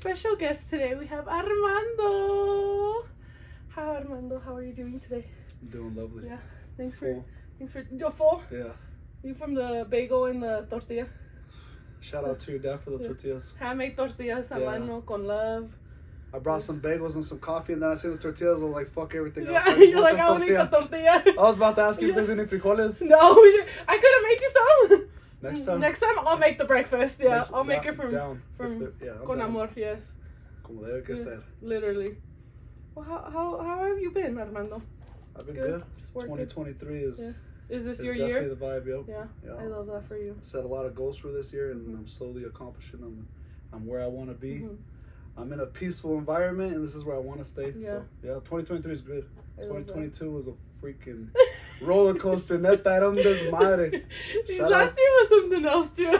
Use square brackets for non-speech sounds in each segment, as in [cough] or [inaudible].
special guest today. We have Armando. How Armando? How are you doing today? I'm doing lovely. Yeah. Thanks for thanks for you're full. Yeah. You from the bagel and the tortilla? Shout out to your dad for the Yeah. tortillas. Handmade tortillas a Yeah. mano con love. I brought some bagels and some coffee, and then I see the tortillas. I was like, "Fuck everything else." Yeah, I [laughs] you're like I only eat the tortilla. tortilla. I was about to ask you Yeah. if there's any frijoles No, [laughs] I could have made you some. [laughs] next time. Next time I'll make the breakfast. Yeah, Next- I'll make down- it from down. from yeah, I'm con down. amor. Yes, Como debe que Yeah. ser. literally. Well, how how how have you been, Armando? I've been Good. good. 2023 is Yeah. Is this is your definitely year? the vibe. Yep. Yeah, Yeah. I love that for you. Set a lot of goals for this year, and Mhm. I'm slowly accomplishing them. I'm where I want to be. Mhm. I'm in a peaceful environment, and this is where I want to stay. Yeah. So yeah, 2023 is good. I 2022 was a freaking roller coaster. Neta, era un desmadre. [laughs] Shout Last out. year was something else too.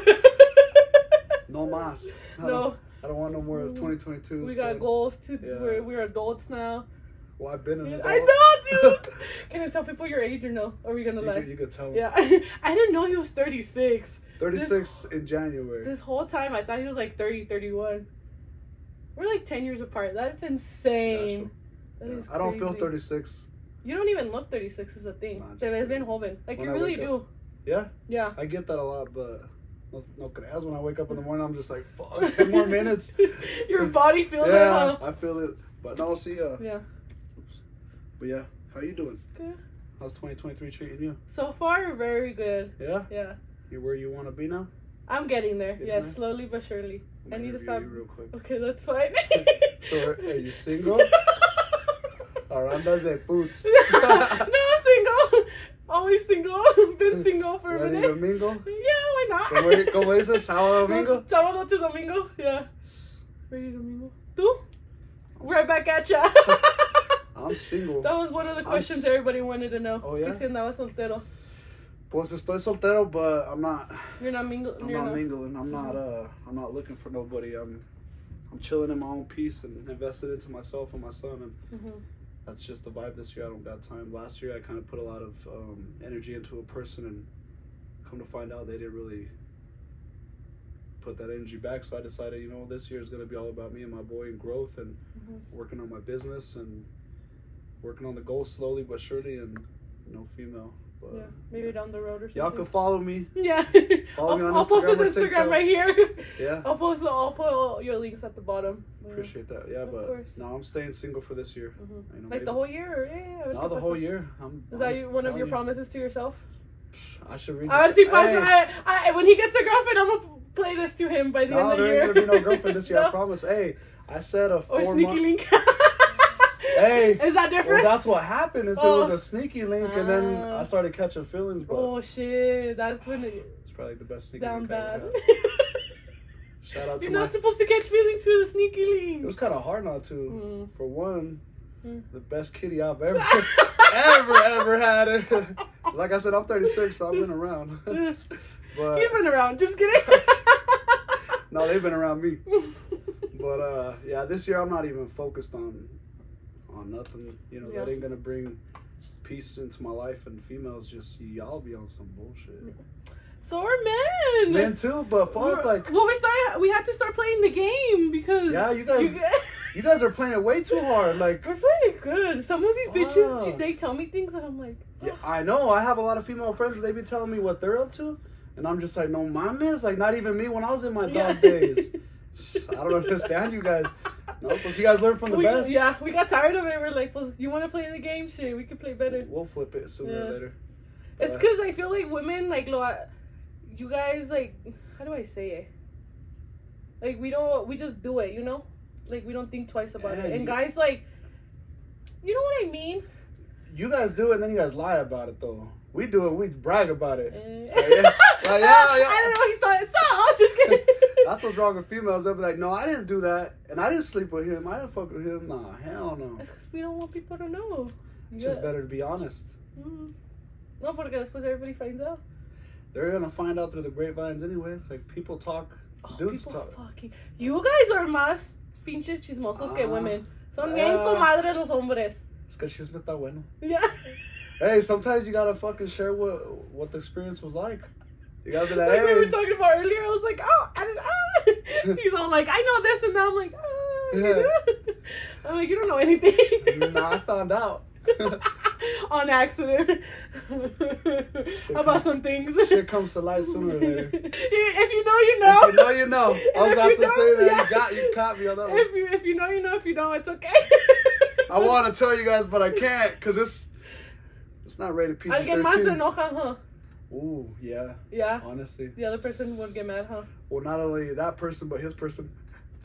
No mas. I no, I don't want no more of 2022. we got goals too. Yeah. We're we're adults now. Well, I've been in it. I know, dude. [laughs] Can I tell people your age or no? Are we gonna you, lie? could, you could tell. Yeah, [laughs] I didn't know he was 36. 36 in January. This whole time I thought he was like 30, 31. We're like 10 years apart. That's insane. That Yeah, I don't feel 36. You don't even look 36 is a thing. Just Te ves bien joven. Like When you I really do. Yeah, Yeah. I get that a lot, but no, no creas. When I wake up in the morning, I'm just like, fuck, [laughs] 10 more minutes. [laughs] Your body feels yeah, it, huh? I feel it. But no, see, uh, Yeah. but yeah, how you doing? Good. How's 2023 treating you? So far, very good. Yeah? Yeah. You where you want to be now? I'm getting there. Getting Yes, there? slowly but surely. I need to stop. real quick. Okay, that's fine. [laughs] So, hey, you single? Aranda's at boots. [laughs] no, I'm single. Always single. [laughs] Been single for a Ready minute. to mingle? Yeah, why not? ¿Cómo, cómo dice? Sábado, [laughs] domingo? Sábado to domingo. Yeah. Ready domingo. ¿Tú? Right back at ya. I'm single. that was one of the questions everybody wanted to know. Oh, yeah? Que si andaba soltero. Pues estoy soltero, but I'm not. You're not mingle. I'm you're not not. mingling. I'm not. Uh, I'm not looking for nobody. I'm. I'm chilling in my own peace and invested into myself and my son, and Mhm. That's just the vibe this year. I don't got time. Last year, I kind of put a lot of um, energy into a person, and come to find out, they didn't really put that energy back. So I decided, you know, this year is going to be all about me and my boy and growth, and Mhm. working on my business and working on the goal slowly but surely, and no female. But Yeah. Maybe down the road or something. y'all can follow me. [laughs] Yeah. Follow me [laughs] I'll, on I'll post his Instagram right here. [laughs] Yeah. I'll post. I'll put all your links at the bottom. Yeah. Appreciate that. Yeah, Of but course. no, I'm staying single for this year. Mhm. You know, Like maybe- the whole year? Yeah, yeah. No, the whole year. I'm, Is that I'm you- one of your you. promises to yourself? I should read. This- see. Hey, I, I, when he gets a girlfriend, I'm gonna play this to him by the no, end of the there year. ain't gonna be no girlfriend this year. I promise. Hey, I said a Or four sneaky month. link. Hey, [laughs] Is that different? Well, that's what happened. Is Oh. it was a sneaky link, and then Ah. I started catching feelings. But oh shit! That's when it it's probably the best sneaky down link bad. [laughs] Shout out to You're my. not supposed to catch feelings through the sneaky link. It was kind of hard not to. Mm. For one, Mm. the best kitty I've ever, [laughs] ever, ever had. like I said, I'm 36, so I've been around. but He's been around. Just kidding. no, they've been around me. But uh, yeah, this year I'm not even focused on on nothing. You know, that ain't gonna bring peace into my life. And females, just y'all be on some bullshit. so are men. Men too, but fuck, like well, we started. We had to start playing the game because Yeah, you guys- You, [laughs] you guys are playing it way too hard. Like we're playing it good. Some of these bitches, she, they tell me things and I'm like, yeah, I know I have a lot of female friends. that They be telling me what they're up to, and I'm just like, no, my man's like not even me when I was in my Yeah. dog days. [laughs] I don't understand you guys. No, because you guys learn from the we, best. yeah, we got tired of it. We're like, well, you want to play the game? Shit, we could play better. We'll flip it sooner Yeah. or later. It's Uh, because I feel like women, like, you guys, like, how do I say it? Like, we don't, we just do it, you know? Like, we don't think twice about Yeah, it. And you- guys, like, you know what I mean? You guys do it, and then you guys lie about it though. We do it, we brag about it. Yeah. Like, yeah, [laughs] yeah. I don't know. He started. So I was just kidding. That's what's wrong with females. They'll be like, no, I didn't do that, and I didn't sleep with him. I didn't fuck with him. Nah, hell no. It's 'cause we don't want people to know. It's just better to be honest. Mm. No, porque después everybody finds out. They're gonna find out through the grapevines anyways. Like people talk, Oh, dudes people talk. fucking. You guys are más pinches chismosos que Ah. women. Son bien Ah. comadres los hombres. It's because she's with that bueno. Yeah. Hey, sometimes you gotta fucking share what what the experience was like. You gotta be like, Like we were talking about earlier, I was like, oh, I didn't, ah. [laughs] He's all like, I know this and now I'm like, ah, Yeah. [laughs] I'm like, you don't know anything. [laughs] nah, I found out. On accident. About comes- some things. Shit comes to light sooner or later. if you know, you know. If you know, you know. I was about to don't, say that. yeah. You got, you caught me on that one. If you if you know, you know. If you don't, it's okay. I want to tell you guys, but I can't because it's it's not rated PG Alguien más se enoja, huh? Ooh, yeah. Yeah. Honestly, The other person would get mad, huh? well, not only that person, but his person. [laughs]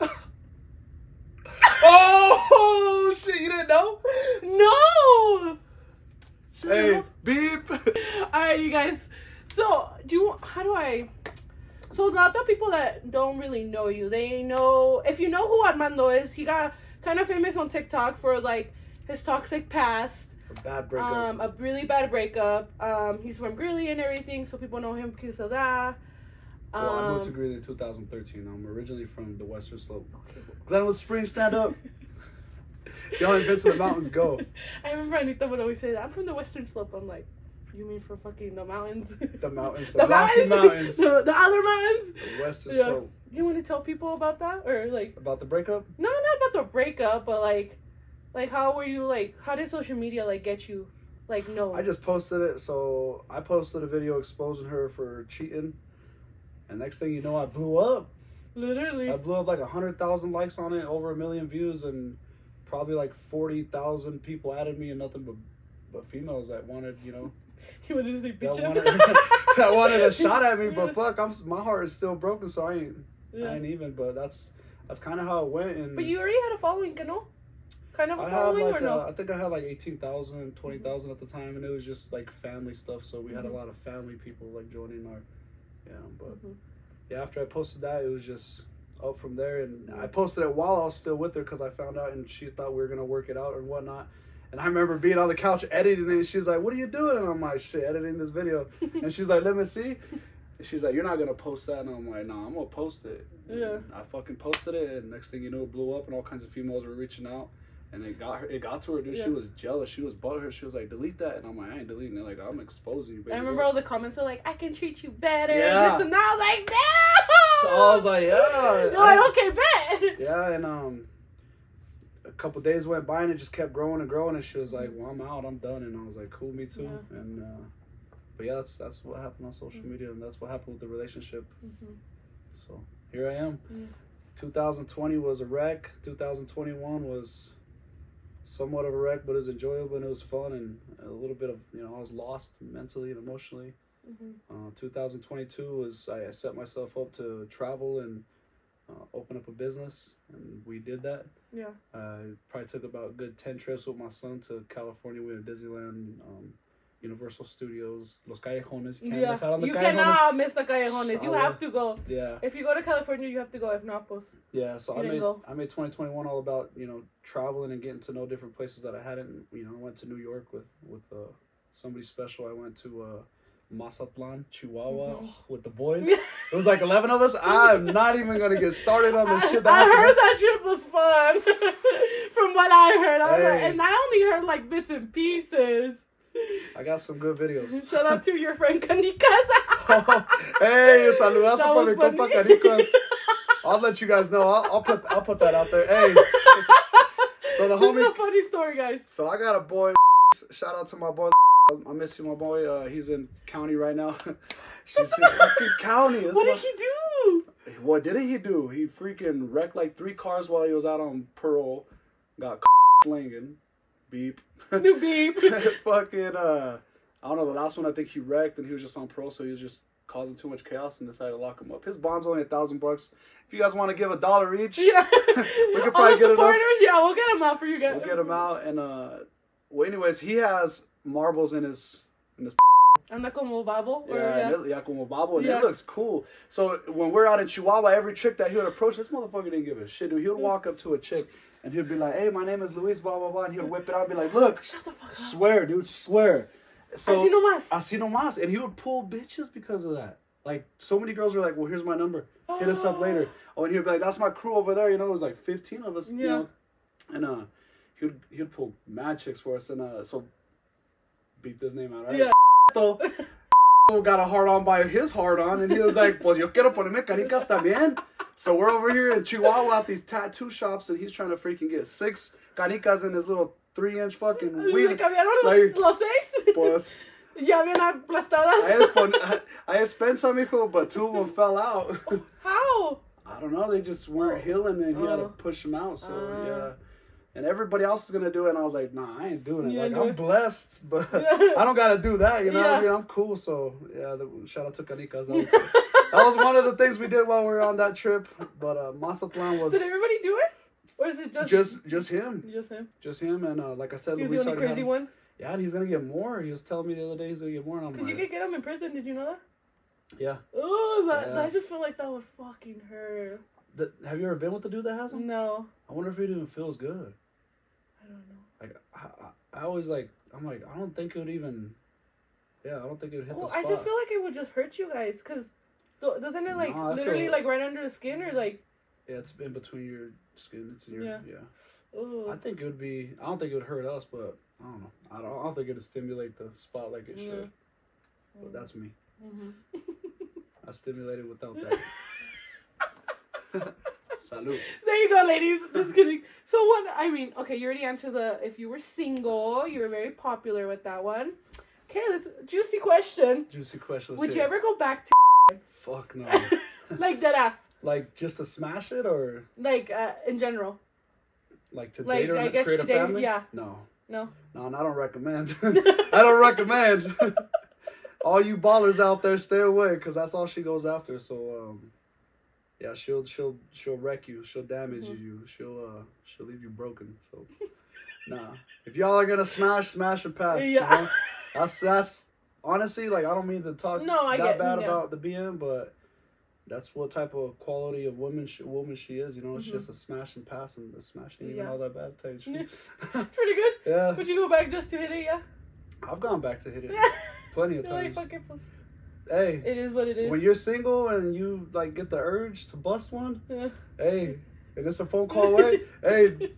oh shit! You didn't know? No. Hey, beep. [laughs] All right, you guys. So, do you? How do I? So, not the people that don't really know you. They know if you know who Armando is. He got kind of famous on TikTok for like his toxic past. Bad breakup. Um, a really bad breakup. Um, he's from Greeley and everything, so people know him because of that. Um, well, I moved to Greeley in 2013. I'm originally from the Western Slope. Glenwood Springs, stand up. [laughs] Y'all ain't been to the mountains, go. [laughs] I remember Anita would always say that. I'm from the Western Slope. I'm like, you mean from fucking the mountains? The mountains, the, [laughs] the mountains, Mountains, the, the other mountains. the Western Yeah. Slope. Do you want to tell people about that or like? About the breakup? No, not about the breakup, but like, like how were you like? How did social media like get you, like no? I just posted it. So I posted a video exposing her for cheating, and next thing you know, I blew up. literally. I blew up like a hundred thousand likes on it, over a million views, and probably like forty thousand people added me, and nothing but but females that wanted, you know, [laughs] you wanted to say that wanted, [laughs] that wanted a shot at me. But [laughs] fuck, I'm my heart is still broken, so I ain't Yeah. I ain't even. But that's that's kind of how it went. And But you already had a following, you know? Kind of a I following like or no? uh, I think I had like 18,000, 20,000 at the time, and it was just like family stuff. So we had a Mhm. lot of family people like joining our, yeah. But Mhm. yeah, after I posted that, it was just up from there. And I posted it while I was still with her because I found out, and she thought we were gonna work it out and whatnot. And I remember being on the couch editing it, and she's like, "What are you doing?" And I'm like, "Shit, editing this video." [laughs] And she's like, "Let me see." And she's like, "You're not gonna post that," and I'm like, "Nah, I'm gonna post it." And Yeah. I fucking posted it, and next thing you know, it blew up, and all kinds of females were reaching out, and it got her. It got to her, dude. Yeah. She was jealous. She was butthurt. She was like, "Delete that," and I'm like, "I ain't deleting it. Like, I'm exposing you." Baby. I remember all the comments were like, I can treat you better. Yeah. This and that. I was like, no! So I was like, "Yeah." You're I- like, okay, bet. [laughs] Yeah, and um, a couple days went by, and it just kept growing and growing, and she was like, "Well, I'm out. I'm done," and I was like, "Cool, me too." Yeah. And uh, but yeah, that's that's what happened on social Mm. media, and that's what happened with the relationship. Mhm. So here I am. Yeah. 2020 was a wreck. 2021 was somewhat of a wreck, but it was enjoyable and it was fun and a little bit of you know I was lost mentally and emotionally. Mhm. Uh, 2022 was I, I set myself up to travel and uh, open up a business, and we did that. Yeah. I probably took about a good 10 trips with my son to California. We went to Disneyland, um, Universal Studios, Los Callejones. You can't Yeah. miss out on the You Callejones. cannot miss the callejones. You have to go. Yeah. If you go to California, you have to go. If not, pues. Yeah, so I made go? I made 2021 all about you know traveling and getting to know different places that I hadn't. You know, I went to New York with with uh, somebody special. I went to uh, Mazatlan, Chihuahua, Mhm. with the boys. [laughs] It was like 11 of us. I'm not even gonna get started on the I, shit that I happened. heard that trip was fun. [laughs] From what I heard, I was like, and I only heard like bits and pieces. I got some good videos. [laughs] Shout out to your friend Kanika. [laughs] hey, saludazo para mi compa. Caricos. [laughs] I'll let you guys know. I'll, I'll put I'll put that out there. Hey, So the this is homie- a funny story, guys. so I got a boy. Shout out to my boy. I miss you, my boy. Uh, he's in county right now. he's in fucking county. What did he do? What didn't he do? He freaking wrecked like three cars while he was out on parole. Got slinging. Beep. [laughs] New beep. [laughs] fucking uh I don't know, the last one I think he wrecked and he was just on parole, so he was just causing too much chaos and decided to lock him up. His bond's only a thousand bucks. If you guys want to give a dollar each, Yeah. [laughs] We could All probably the get supporters, yeah, we'll get him out for you guys. we'll get him out and uh well anyways, he has marbles in his Anda como babo. or- yeah, yeah. and it, yeah, como babo, and Yeah. it looks cool. So when we're out in Chihuahua, every chick that he would approach, this motherfucker didn't give a shit, dude. He would walk up to a chick and he'd be like, "Hey, my name is Luis, blah blah blah," and he would whip it out and be like, "Look, Shut the fuck up. swear, dude, swear." So Así nomás. Así nomás. And he would pull bitches because of that. Like, so many girls were like, well, here's my number. Hit us up later. Oh, and he would be like, that's my crew over there. You know, it was like 15 of us, you Yeah. know. And uh, he would, he would pull mad chicks for us. And uh, so, beat this name out, right? Yeah. [laughs] So, got a hard on by his hard on, and he was like, "Pues yo quiero ponerme canicas también." So we're over here in Chihuahua at these tattoo shops, and he's trying to freaking get six canicas in his little three inch fucking Le weed. cambiaron los, like- los seis. Pues [laughs] ya bien aplastadas. I expon- I, I spent some, mijo, but two of them fell out. [laughs] How? I don't know. They just weren't healing, and he had to Oh. push them out. So Ah. yeah. And everybody else is gonna do it, and I was like, "Nah, I ain't doing it. You like didn't I'm blessed, but [laughs] I don't gotta do that. You know, what I mean, I'm cool. So yeah, the, shout out to Canicas. That was, one of the things we did while we were on that trip. But uh, Mazatlan was Did everybody do it? Or is it just just just him, just him? just him, and uh, like I said, He was the only crazy him. one. Yeah, and he's gonna get more. He was telling me the other day he's gonna get more, Because you could get him in prison. Did you know that? yeah. Oh, that, Yeah. I just feel like that would fucking hurt. The, have you ever been with the dude that has him? No, I wonder if it even feels good. I don't know. Like I, I, I always like I'm like I don't think it would even. Yeah, I don't think it would hit the spot. Well, I just feel like it would just hurt you guys. Because doesn't it like I literally like right under the skin or like? yeah, it's in between your skin. It's in your Yeah. yeah. I think it would be. I don't think it would hurt us, but I don't know. I don't. I don't think it would stimulate the spot like it Yeah. should. But that's me. hmm I stimulated without that. [laughs] [laughs] Salud. There you go, ladies. Just kidding. So what? I mean, okay, you already answered the. If you were single, you were very popular with that one. Okay, let's juicy question. Juicy question. Would you hear ever go back to it. Fuck no. [laughs] like dead ass, like just to smash it, or like uh, in general? like to Like, date or I guess create a date, family? yeah. No. No. No, and I don't recommend. [laughs] I don't recommend. [laughs] all you ballers out there, stay away, because that's all she goes after. So, um, yeah, she'll she'll she'll wreck you. She'll damage Mhm. you. She'll uh she'll leave you broken. So, nah. If y'all are gonna smash, smash and pass. you Yeah. know? That's that's honestly like I don't mean to talk No, I that get- bad yeah. about the BM, but. That's what type of quality of woman she, woman she is, you know. It's Mhm. just a smash and pass, and the smash ain't even all that bad. You. [laughs] [laughs] Pretty good. [laughs] yeah, Would you go back just to hit it? Yeah. I've gone back to hit it Yeah. plenty of You're like times. hey, It is what it is. when you're single and you like get the urge to bust one, Yeah. hey, and it's a phone call away, hey,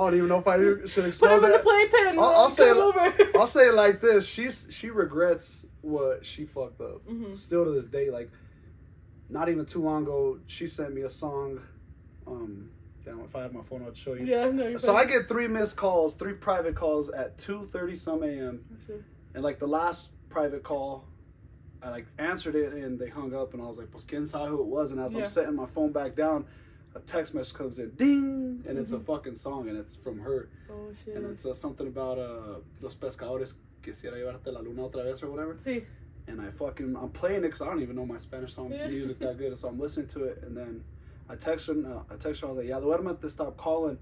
don't even know if I should Put expose him in the that. playpen. I'll- I'll say it- over. I'll say it like this: she's she regrets what she fucked up. Mhm. Still to this day, like not even too long ago, she sent me a song. Um, damn, if I had my phone, I'd show you. Yeah, no, So I get three missed calls, three private calls at two thirty some a.m. And like the last private call, I like answered it and they hung up and I was like, pues quién sabe who it was. And as Yeah. I'm setting my phone back down, a text message comes in, ding, and it's a Mhm. fucking song and it's from her. Oh shit. And it's uh, something about uh, los pescadores quisiera llevarte la luna otra vez or whatever. See. And I fucking, I'm playing it because I don't even know my Spanish song music that good. So I'm listening to it and then I text her, uh, I text her, I was like, yeah, duérmete, stop calling.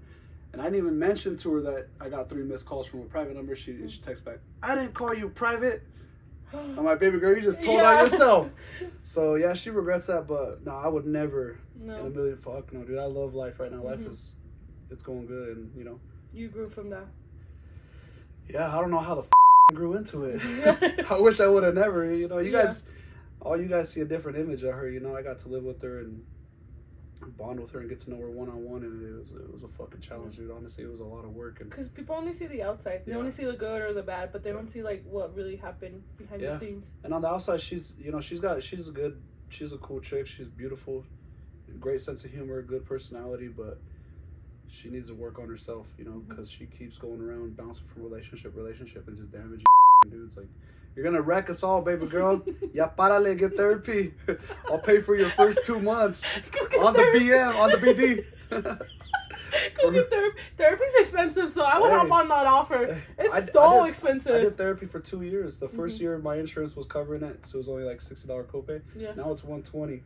And I didn't even mention to her that I got three missed calls from a private number. She, she texts back, I didn't call you private. I'm like, baby girl, you just told Yeah. on yourself. [laughs] So yeah, she regrets that, but no, I would never no. in a million fuck no, dude. I love life right now. Life Mhm. is, it's going good, and you know, you grew from that. yeah, I don't know how the f- grew into it. [laughs] [laughs] I wish I would have never. You know, you Yeah. guys, all you guys see a different image of her. You know, I got to live with her and bond with her and get to know her one on one, and it was it was a fucking challenge, dude. Honestly, it was a lot of work, and Because people only see the outside. They Yeah. only see the good or the bad, but they don't see like what really happened behind Yeah. the scenes. and on the outside, she's you know she's got she's a good she's a cool chick. She's beautiful, great sense of humor, good personality, but she needs to work on herself. You know, mm-hmm. because she keeps going around bouncing from relationship relationship and just damaging [laughs] dudes. Like you're gonna wreck us all, baby girl. [laughs] Ya parale, get therapy. [laughs] I'll pay for your first two months on the. BM on the BD. [laughs] Go get therapy. Therapy's expensive, so I would Hey. hop on that offer. It's I- I so did- expensive. I did therapy for two years. The 1st Mhm. year, my insurance was covering it, so it was only like sixty dollar copay. yeah. Now it's one twenty.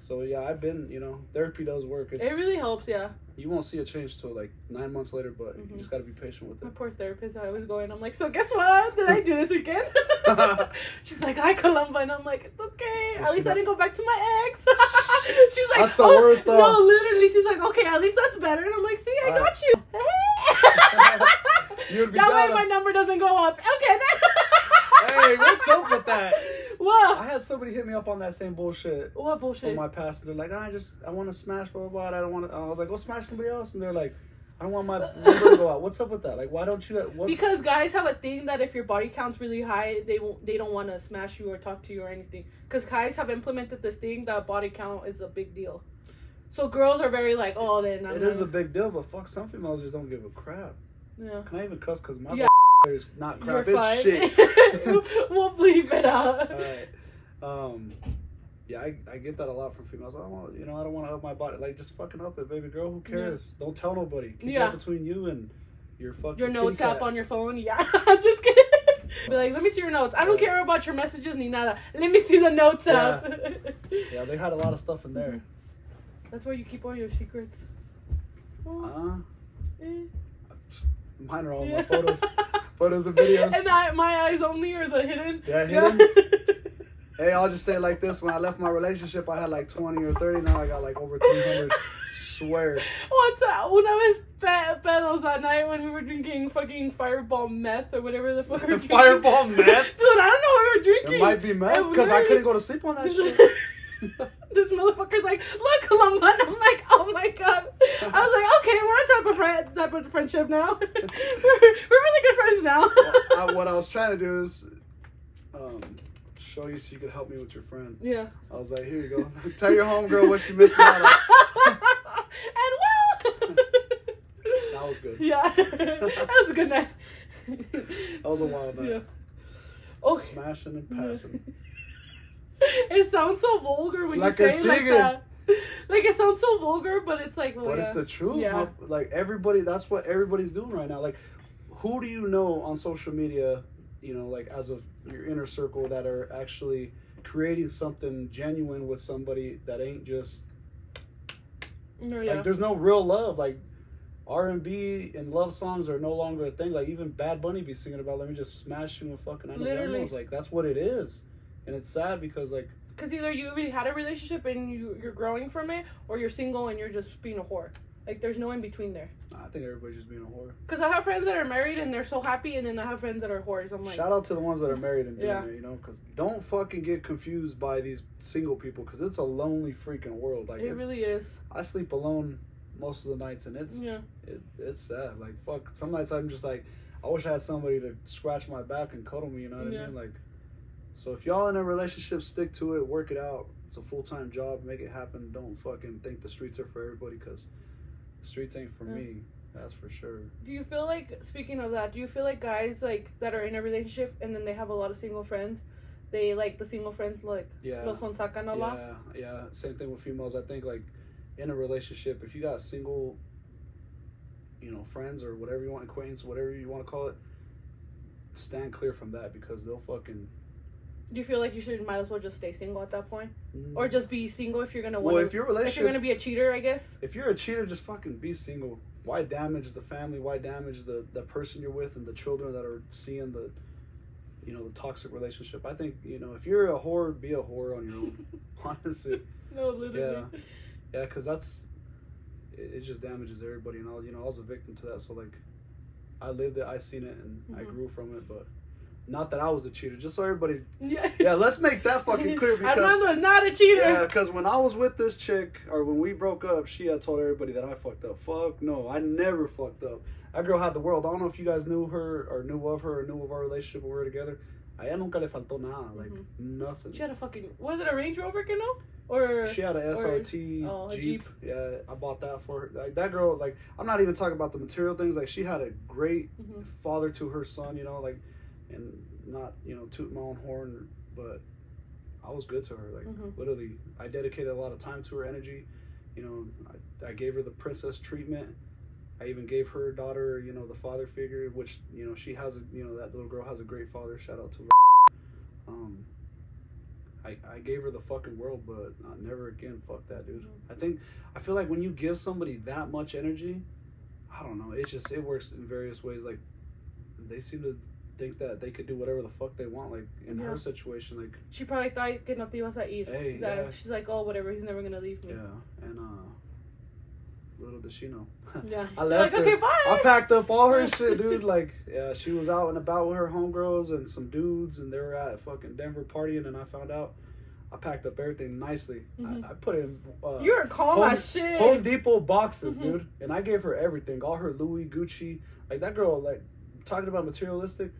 So yeah, I've been, you know, therapy does work. It's, It really helps, yeah. You won't see a change till like nine months later, but you Mhm. just gotta be patient with it. My poor therapist, I was going, I'm like, so guess what? Did I do this weekend? [laughs] She's like, hi, Columba. And I'm like, it's okay. At least I didn't go back to my ex. [laughs] she's like, That's the oh, worst, though. No, literally. She's like, okay, at least that's better. And I'm like, see, I Right. got you. [laughs] You that down way my number doesn't go up. Okay. Hey, what's up with that? I had somebody hit me up on that same bullshit What bullshit? my past. They're like, I just, I want to smash, blah, blah, blah. I don't want to. I was like, go smash somebody else. And they're like, I don't want my [laughs] number to go out. What's up with that? Like, why don't you? What? Because guys have a thing that if your body count's really high, they won't. They don't want to smash you or talk to you or anything. Because guys have implemented this thing that body count is a big deal. So girls are very like, oh, then I'm it is a big deal, but fuck, some females just don't give a crap. yeah. Can I even cuss? Cause my Yeah. Is not You're crap. It's fine. shit. [laughs] we'll bleep it out. [laughs] Um, yeah, I, I get that a lot from females. I don't want, you know, I don't want to up my body. Like, just fucking up it, baby girl. Who cares? Don't tell nobody. Keep Yeah. between you and your fucking. Your notes app on your phone, [laughs] yeah. Just kidding. Be like, let me see your notes. I don't care about your messages, ni nada. Let me see the notes app. Yeah, they had a lot of stuff in there. That's where you keep all your secrets. Oh, Uh, eh. Mine are all my photos, photos and videos. And I, my eyes only or the hidden. Yeah, hidden. [laughs] Hey, I'll just say it like this: When I left my relationship, I had like twenty or thirty. Now I got like over three hundred. Swear. One time, una vez pe- pedos that night when we were drinking fucking fireball meth or whatever the fuck we were. [laughs] Fireball meth? [laughs] Dude, I don't know what we were drinking. It might be meth because I couldn't go to sleep on that shit. This motherfucker's like, look, Lamban. I'm like, oh my god. I was like, okay, we're on type of friend, type of friendship now. [laughs] we're, we're really good friends now. I, [laughs] what I was trying to do is um, show you so you could help me with your friend. yeah. I was like, here you go. [laughs] Tell your homegirl what she missed out on. and well. That was good. Yeah, that was a good night. That was a wild night. Yeah. Okay. Smashing and passing. It sounds so vulgar when Like you say it like that. [laughs] Like it sounds so vulgar, but it's like, well, But yeah. it's the truth. Yeah. Like everybody, that's what everybody's doing right now. Like, who do you know on social media? You know, like as of your inner circle that are actually creating something genuine with somebody that ain't just No, yeah. like. There's no real love. Like R and B and love songs are no longer a thing. Like even Bad Bunny be singing about let me just smash you and fucking I know Literally. demos." Like that's what it is, and it's sad because like Because either you already had a relationship and you you're growing from it, or you're single and you're just being a whore. Like there's no in between there. I think everybody's just being a whore. Because I have friends that are married and they're so happy, and then I have friends that are whores. I'm like, Shout out to the ones that are married and doing Yeah. it, you know, because don't fucking get confused by these single people, because it's a lonely freaking world. Like it really is. I sleep alone most of the nights, and it's Yeah. it, it's sad. Like fuck, some nights I'm just like, I wish I had somebody to scratch my back and cuddle me. You know what Yeah. I mean? Like, so if y'all in a relationship, stick to it, work it out. It's a full time job, make it happen. Don't fucking think the streets are for everybody, because the streets ain't for Yeah. me. That's for sure. Do you feel like speaking of that? Do you feel like guys like that are in a relationship and then they have a lot of single friends? They like the single friends like Yeah. los son sacan a lot. Yeah, yeah. Same thing with females. I think like in a relationship, if you got single, you know, friends or whatever you want, acquaintance, whatever you want to call it, stand clear from that because they'll fucking. Do you feel like you should might as well just stay single at that point, or just be single if you're gonna well, if your if you're gonna be a cheater? I guess. if you're a cheater, just fucking be single. Why damage the family? Why damage the the person you're with and the children that are seeing the, you know, the toxic relationship? I think you know if you're a whore, be a whore on your own. [laughs] Honestly. [laughs] No, literally. Yeah, yeah, because that's it, it. Just damages everybody, and all you know. I was a victim to that, so like, I lived it, I seen it, and I Mhm. grew from it. But not that I was a cheater. Just so everybody's [laughs] Yeah. yeah. Let's make that fucking clear [laughs] because Armando is not a cheater. yeah, because when I was with this chick, or when we broke up, she had told everybody that I fucked up. Fuck no, I never fucked up. That girl had the world. I don't know if you guys knew her or knew of her or knew of our relationship when we were together. A ella nunca le faltó nada, like Mhm. nothing. She had a fucking was it a Range Rover, you know? Or She had a SRT oh, Jeep. Jeep. Yeah, I bought that for her. Like that girl, like I'm not even talking about the material things. Like she had a great Mhm. father to her son, you know, like, and not you know toot my own horn, but I was good to her. Like Mhm. literally, I dedicated a lot of time to her energy. You know, I, I gave her the princess treatment. I even gave her daughter, you know, the father figure, which you know she has a, you know, that little girl has a great father. Shout out to. Um, I, I gave her the fucking world, but uh, never again. Fuck that, dude. I think I feel like when you give somebody that much energy, I don't know. It just it works in various ways. Like they seem to think that they could do whatever the fuck they want. Like in Yeah. her situation, like She probably thought que no te ibas a ir. Hey, that yeah. she's like, oh whatever, he's never gonna leave me. yeah, and uh, little does she know. [laughs] Yeah. I left like, her. okay. I packed up all her [laughs] shit, dude. Like, yeah, she was out and about with her homegirls and some dudes, and they were at fucking Denver partying, and I found out. I packed up everything nicely. Mhm. I, I put in. Uh, You're calm Home- as shit. Home Depot boxes, Mhm. dude, and I gave her everything, all her Louis, Gucci, like that girl. Like talking about materialistic,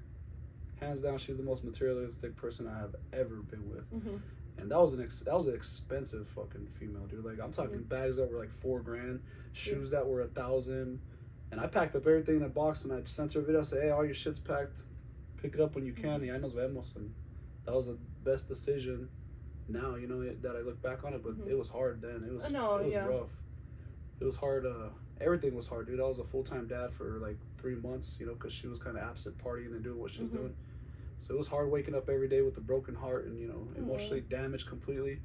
hands down, she's the most materialistic person I have ever been with, Mhm. and that was an ex- that was an expensive fucking female, dude. Like I'm talking bags that were like four grand, shoes that were a thousand, and I packed up everything in a box and I sent her a video. I said, hey, all your shit's packed, pick it up when you can. Y ahí nos vemos, and that was the best decision. Now you know that I look back on it, but Mhm. it was hard then. It was know, it was yeah. rough. It was hard. Uh, everything was hard, dude. I was a full time dad for like three months, you know, because she was kind of absent, partying and doing what she was Mhm. doing. So it was hard waking up every day with a broken heart and you know emotionally damaged completely.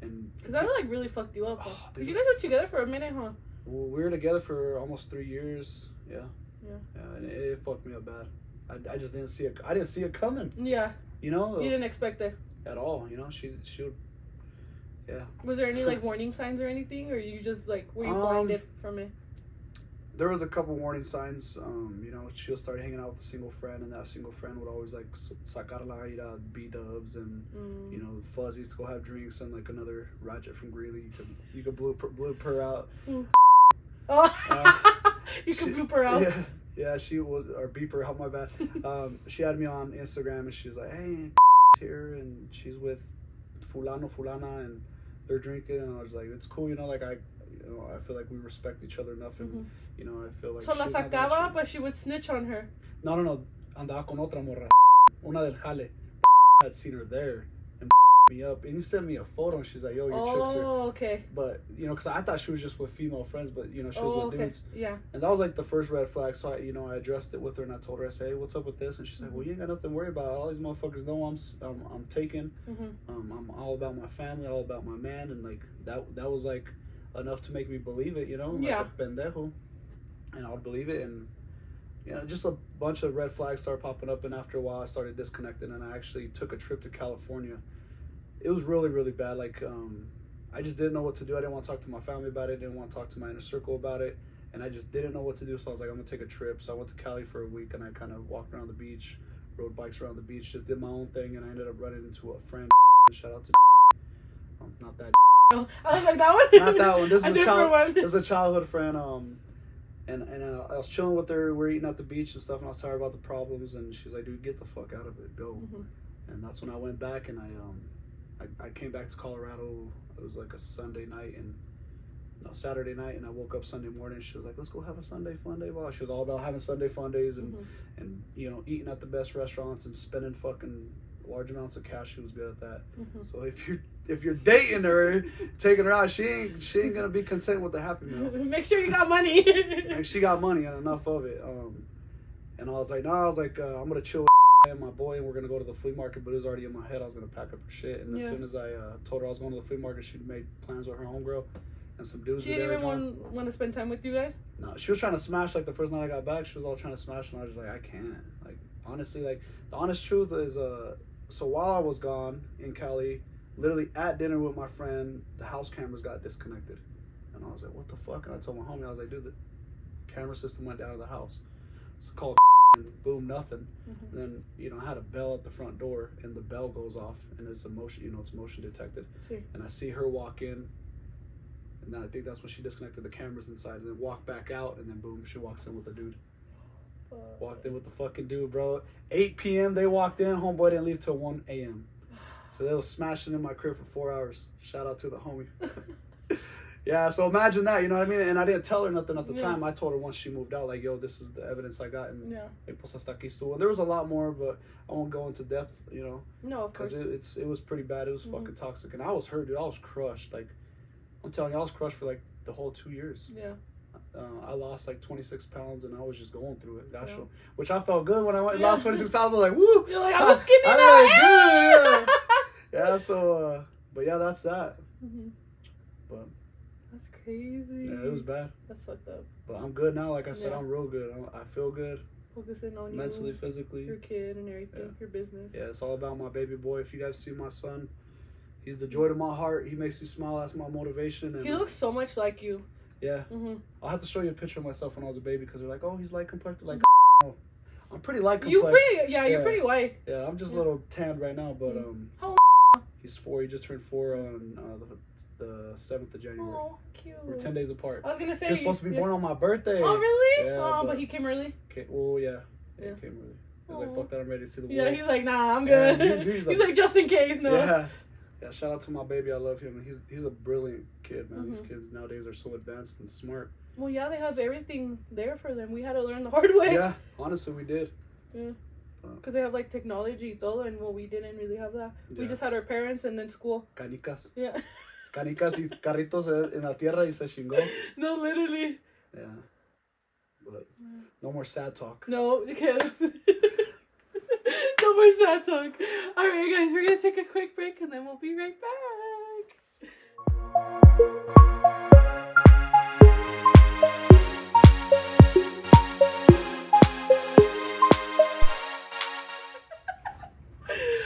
And Cause that like really fucked you up. Huh? Oh, dude. you guys were together for a minute, huh? we were together for almost three years. Yeah. Yeah. Yeah, and it, it fucked me up bad. I, I just didn't see it. I didn't see it coming. Yeah. You know, You didn't expect it. at all. You know, she she would. Yeah. Was there any like [laughs] warning signs or anything, or you just like were you Um, blinded from it? There was a couple warning signs. Um, you know, she'll start hanging out with a single friend, and that single friend would always like sacar la ir a B dubs and Mm. you know fuzzies to go have drinks and like another ratchet from Greeley. You could you could blue blue her out. Oh. [laughs] [laughs] you could bloop her out. Yeah, yeah, she was or beep her out. My bad. [laughs] Um, she had me on Instagram and she was like, "Hey, here," and she's with fulano fulana and they're drinking, and I was like, "It's cool, you know, like I." You know, I feel like we respect each other enough, and Mhm. you know, I feel like. So la she's not gonna sacaba, but she would snitch on her. No, no, no. Andaba con otra morra. Una del jale. had seen her there and [laughs] me up. And you sent me a photo and she's like, yo, your chick's here. Oh, okay. But, you know, because I thought she was just with female friends, but, you know, she was Oh, with okay. dudes. Yeah. And that was like the first red flag. So, I, you know, I addressed it with her and I told her, I said, hey, what's up with this? And she's like, well, you ain't got nothing to worry about. All these motherfuckers know I'm, I'm, I'm taken. Mhm. Um, I'm all about my family, all about my man. And, like, that that was, like, enough to make me believe it, you know? Like Yeah. a pendejo. And I would believe it. And, you know, just a bunch of red flags started popping up, and after a while, I started disconnecting, and I actually took a trip to California. It was really, really bad. Like, um, I just didn't know what to do. I didn't want to talk to my family about it. Didn't want to talk to my inner circle about it, and I just didn't know what to do. So I was like, I'm gonna take a trip. So I went to Cali for a week, and I kind of walked around the beach, rode bikes around the beach, just did my own thing, and I ended up running into a friend. [laughs] Shout out to [laughs] um, not that I was like that one. not that one. This [laughs] is a a, child. one. This is a childhood friend. Um, and and uh, I was chilling with her. We are eating at the beach and stuff, and I was telling her about the problems, and she's like, "Dude, get the fuck out of it, go." Mhm. And that's when I went back, and I um, I, I came back to Colorado. It was like a Sunday night, and no Saturday night, and I woke up Sunday morning. She was like, "Let's go have a Sunday fun day." Well, she was all about having Sunday fun days and Mhm. and you know eating at the best restaurants and spending fucking large amounts of cash. She was good at that. Mhm. So if you're if you're dating her, taking her out, she ain't she ain't gonna be content with the happy meal. [laughs] Make sure you got money. [laughs] Like she got money and enough of it. Um, and I was like, no, I was like, uh, I'm gonna chill with and my boy, and we're gonna go to the flea market. But it was already in my head. I was gonna pack up her shit. And as soon as I uh, told her I was going to the flea market, she made plans with her homegirl and some dudes. she didn't even want want to spend time with you guys. No, she was trying to smash like the first night I got back. She was all trying to smash, and I was just like, I can't. Like honestly, like the honest truth is, uh, so while I was gone in Cali, literally at dinner with my friend, the house cameras got disconnected, and I was like, what the fuck? And I told my homie, I was like, dude, the camera system went down to the house. So I called [laughs] and boom, nothing. Mhm. And then you know I had a bell at the front door, and the bell goes off, and it's a motion, you know, it's motion detected. See. And I see her walk in, and I think that's when she disconnected the cameras inside, and then walk back out, and then boom, she walks in with the dude. Walked in with the fucking dude, bro. 8 p.m. they walked in. Homeboy didn't leave till 1 a.m. So they was smashing in my crib for four hours. Shout out to the homie. [laughs] yeah, so imagine that, you know what I mean? And I didn't tell her nothing at the Yeah. time. I told her once she moved out, like, yo, this is the evidence I got, and Yeah. pues hasta aquí estuvo. And there was a lot more, but I won't go into depth, you know, No, of course. because it, it's it was pretty bad. It was Mhm. fucking toxic, and I was hurt, dude. I was crushed. Like, I'm telling you, I was crushed for like the whole two years. yeah. Uh, I lost like 26 pounds, and I was just going through it. Gosh, Yeah. which I felt good when I went, Yeah. lost 26 pounds. I was like, woo! [laughs] You're like I was [laughs] skinny I now. good, yeah. [laughs] Yeah, so, uh, but yeah, that's that. Mhm. But That's crazy. yeah, it was bad. That's fucked up. But I'm good now. Like I said. I'm real good. I'm, I feel good Focusing on mentally, you, physically. your kid, and everything, your business. Yeah, it's all about my baby boy. If you guys see my son, he's the joy to my heart. He makes me smile. That's my motivation. And He looks so much like you. Yeah, hmm I'll have to show you a picture of myself when I was a baby because they're like, oh, he's light complected. Like, [laughs] oh, I'm pretty light You complected. pretty, yeah, you're pretty white. Yeah, I'm just a Yeah. little tanned right now, but um, How [laughs] He's four. He just turned four on uh, the the seventh of January. Oh, cute. We're ten days apart. I was gonna say was supposed to be yeah. born on my birthday. Oh really? Yeah, oh, but, but- he came early. Okay, well, yeah. Yeah. He came early. He was like, fuck that, I'm ready to see the world. Yeah, he's like, nah, I'm good. he's- he's, [laughs] he's like, like- just in case, no. Yeah. Yeah, shout out to my baby. I love him. He's he's a brilliant kid, man. Mhm. These kids nowadays are so advanced and smart. Well, yeah, they have everything there for them. We had to learn the hard way. Yeah, honestly, we did. Yeah. Because they have like technology, todo, and well, we didn't really have that. We just had our parents and then school. Canicas. Yeah. [laughs] Canicas y carritos en la tierra y se chingó. [laughs] no, literally. Yeah. But no more sad talk. No, [laughs] because [laughs] no more sad talk. All right, guys, we're gonna take a quick break and then we'll be right back.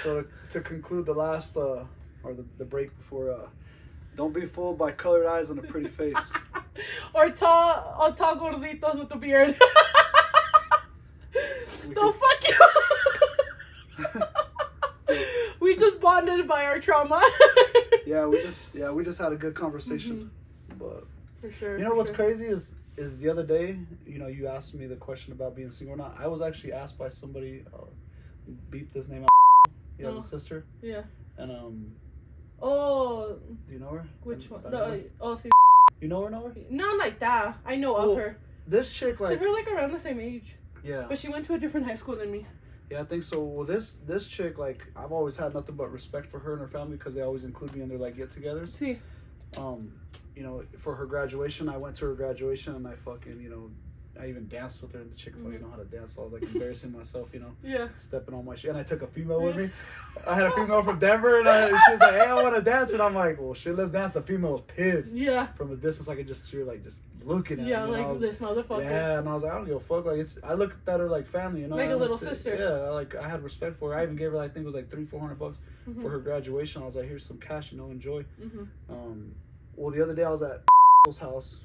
So to conclude the last uh or the, the break before uh don't be fooled by colored eyes and a pretty face. [laughs] or tall, or tall gorditos with the beard. We [laughs] no, could- fuck you. we just by our trauma. [laughs] yeah, we just yeah, we just had a good conversation. But For sure. you know what's sure. crazy is is the other day, you know, you asked me the question about being single or not. I was actually asked by somebody uh, beep this name out. He has Oh. a sister Yeah. and um Oh, do you know her? which And- one? that No, girl? oh, see, You know her, know her? not like that. I know of her. This chick like we're like around the same age, yeah. but she went to a different high school than me. Yeah, I think so. Well, this this chick, like, I've always had nothing but respect for her and her family because they always include me in their like get-togethers. See, Um, you know, for her graduation, I went to her graduation and I fucking, you know, I even danced with her in the chick didn't Mhm. know how to dance. So I was like embarrassing myself, you know, yeah. stepping on my shit. And I took a female with me. I had a [laughs] female from Denver, and I, she was like, "Hey, I want to dance," and I'm like, "Well, shit, let's dance." The female was pissed. Yeah. From a distance, I could just see her like just looking at Yeah, me. like was- this motherfucker. yeah, and I was like, I don't give a fuck. Like it's, I looked at her like family, you know, Like a little si- sister. Yeah, like I had respect for her. I even gave her, I think it was like three, four hundred bucks Mhm. for her graduation. I was like, here's some cash, you know, enjoy. Mhm. Um, well, the other day I was at [laughs] house.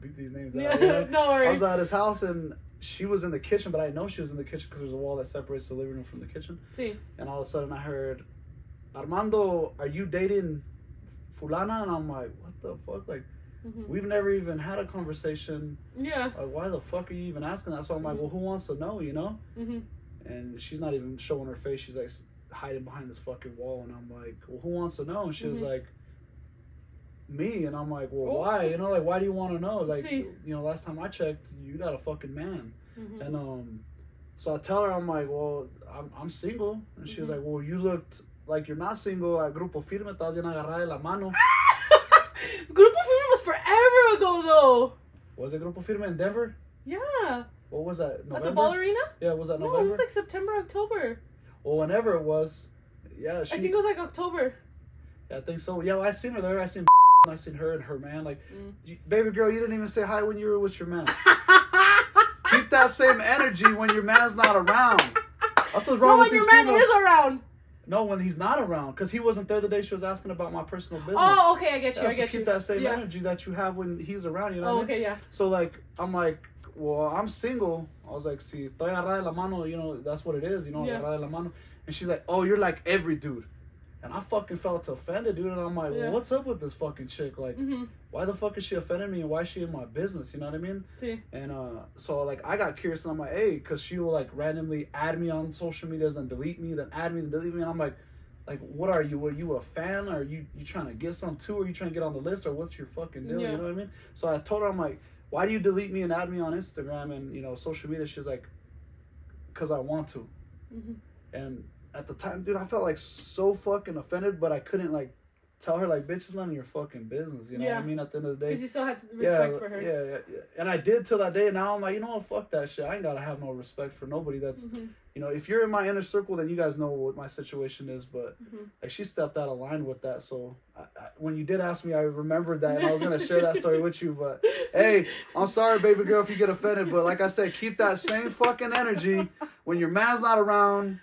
Beep these names [laughs] out. Yeah, you know? no I was at his house and she was in the kitchen, but I know she was in the kitchen because there's a wall that separates the living room from the kitchen. See, And all of a sudden I heard, Armando, are you dating Fulana? And I'm like, what the fuck? Like, Mhm. we've never even had a conversation. yeah. Like, why the fuck are you even asking that? So I'm like, Mhm. well, who wants to know, you know? hmm And she's not even showing her face. She's like hiding behind this fucking wall. And I'm like, well, who wants to know? And she was Mhm. like, me. And I'm like, well, Oh. why? You know, like, why do you want to know? Like, See. you know, last time I checked, you got a fucking man. hmm And um, so I tell her, I'm like, well, I'm, I'm single. And she was Mhm. like, well, you looked like you're not single at Grupo Firme. Estás bien agarrada de la mano. [laughs] Grupo Firme was forever ago, though. Was it Grupo Firme in Denver? Yeah. What was that? At the ball arena? Yeah, was that November? No, November? it was like September, October. well, whenever it was. Yeah, she. I think it was like October. Yeah, I think so. Yeah, well, I seen her there. I seen I seen her and her man. Like, Mm. you, baby girl, you didn't even say hi when you were with your man. [laughs] Keep that same energy when your man's not around. That's what's No, wrong with when these your man females. is around. No, when he's not around, because he wasn't there the day she was asking about my personal business. Oh, okay, I get you. Yeah, I get keep you. that same yeah. energy that you have when he's around. You know. Oh, I mean? okay, yeah. So like, I'm like, well, I'm single. I was like, si estoy agarrada la mano, you know, that's what it is, you know, Yeah. la mano. And she's like, oh, you're like every dude. And I fucking felt offended, dude. And I'm like, Yeah. what's up with this fucking chick? Like, hmm why the fuck is she offending me and why is she in my business? You know what I mean? See. And uh, so like I got curious and I'm like, hey, because she will like randomly add me on social medias and delete me, then add me, then delete me, and I'm like, like what are you? Are you a fan? Are you you trying to get some too? Are you trying to get on the list? Or what's your fucking deal? Yeah. You know what I mean? So I told her I'm like, why do you delete me and add me on Instagram and you know social media? She's like, because I want to. hmm And at the time, dude, I felt like so fucking offended, but I couldn't like tell her like, bitch, it's none of your fucking business. You know what I mean? At the end of the day, Because you still had respect yeah, for her. Yeah, yeah, yeah. And I did till that day. And now I'm like, you know what? Fuck that shit. I ain't gotta have no respect for nobody. That's hmm you know, if you're in my inner circle, then you guys know what my situation is. But Mhm. like, she stepped out of line with that. So I, I, when you did ask me, I remembered that, and I was gonna share that story with you. But [laughs] hey, I'm sorry, baby girl, if you get offended. But like I said, keep that same fucking energy when your man's not around.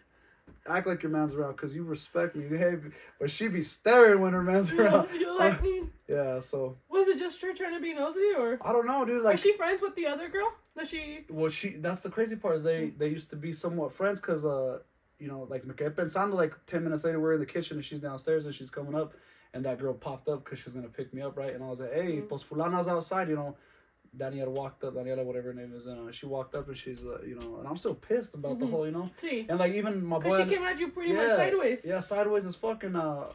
Act like your man's around because you respect me. Hey, but she be staring when her man's Yeah, around. you're [laughs] like, me? Yeah, so was it just her trying to be nosy, or I don't know, dude. like, is she friends with the other girl? That she? well she that's the crazy part is they they used to be somewhat friends because uh you you know, like me quedé pensando. Like ten minutes later, we're in the kitchen and she's downstairs and she's coming up, and that girl popped up because she was gonna pick me up, right? And I was like, hey, Mhm. pues fulana's outside, you know. Daniela walked up, Daniela, whatever her name is, and uh, she walked up and she's, uh, you know, and I'm still pissed about the Mhm. whole, you know, See, and like even my boy, because she came at you pretty much sideways. yeah, sideways is fucking. Uh,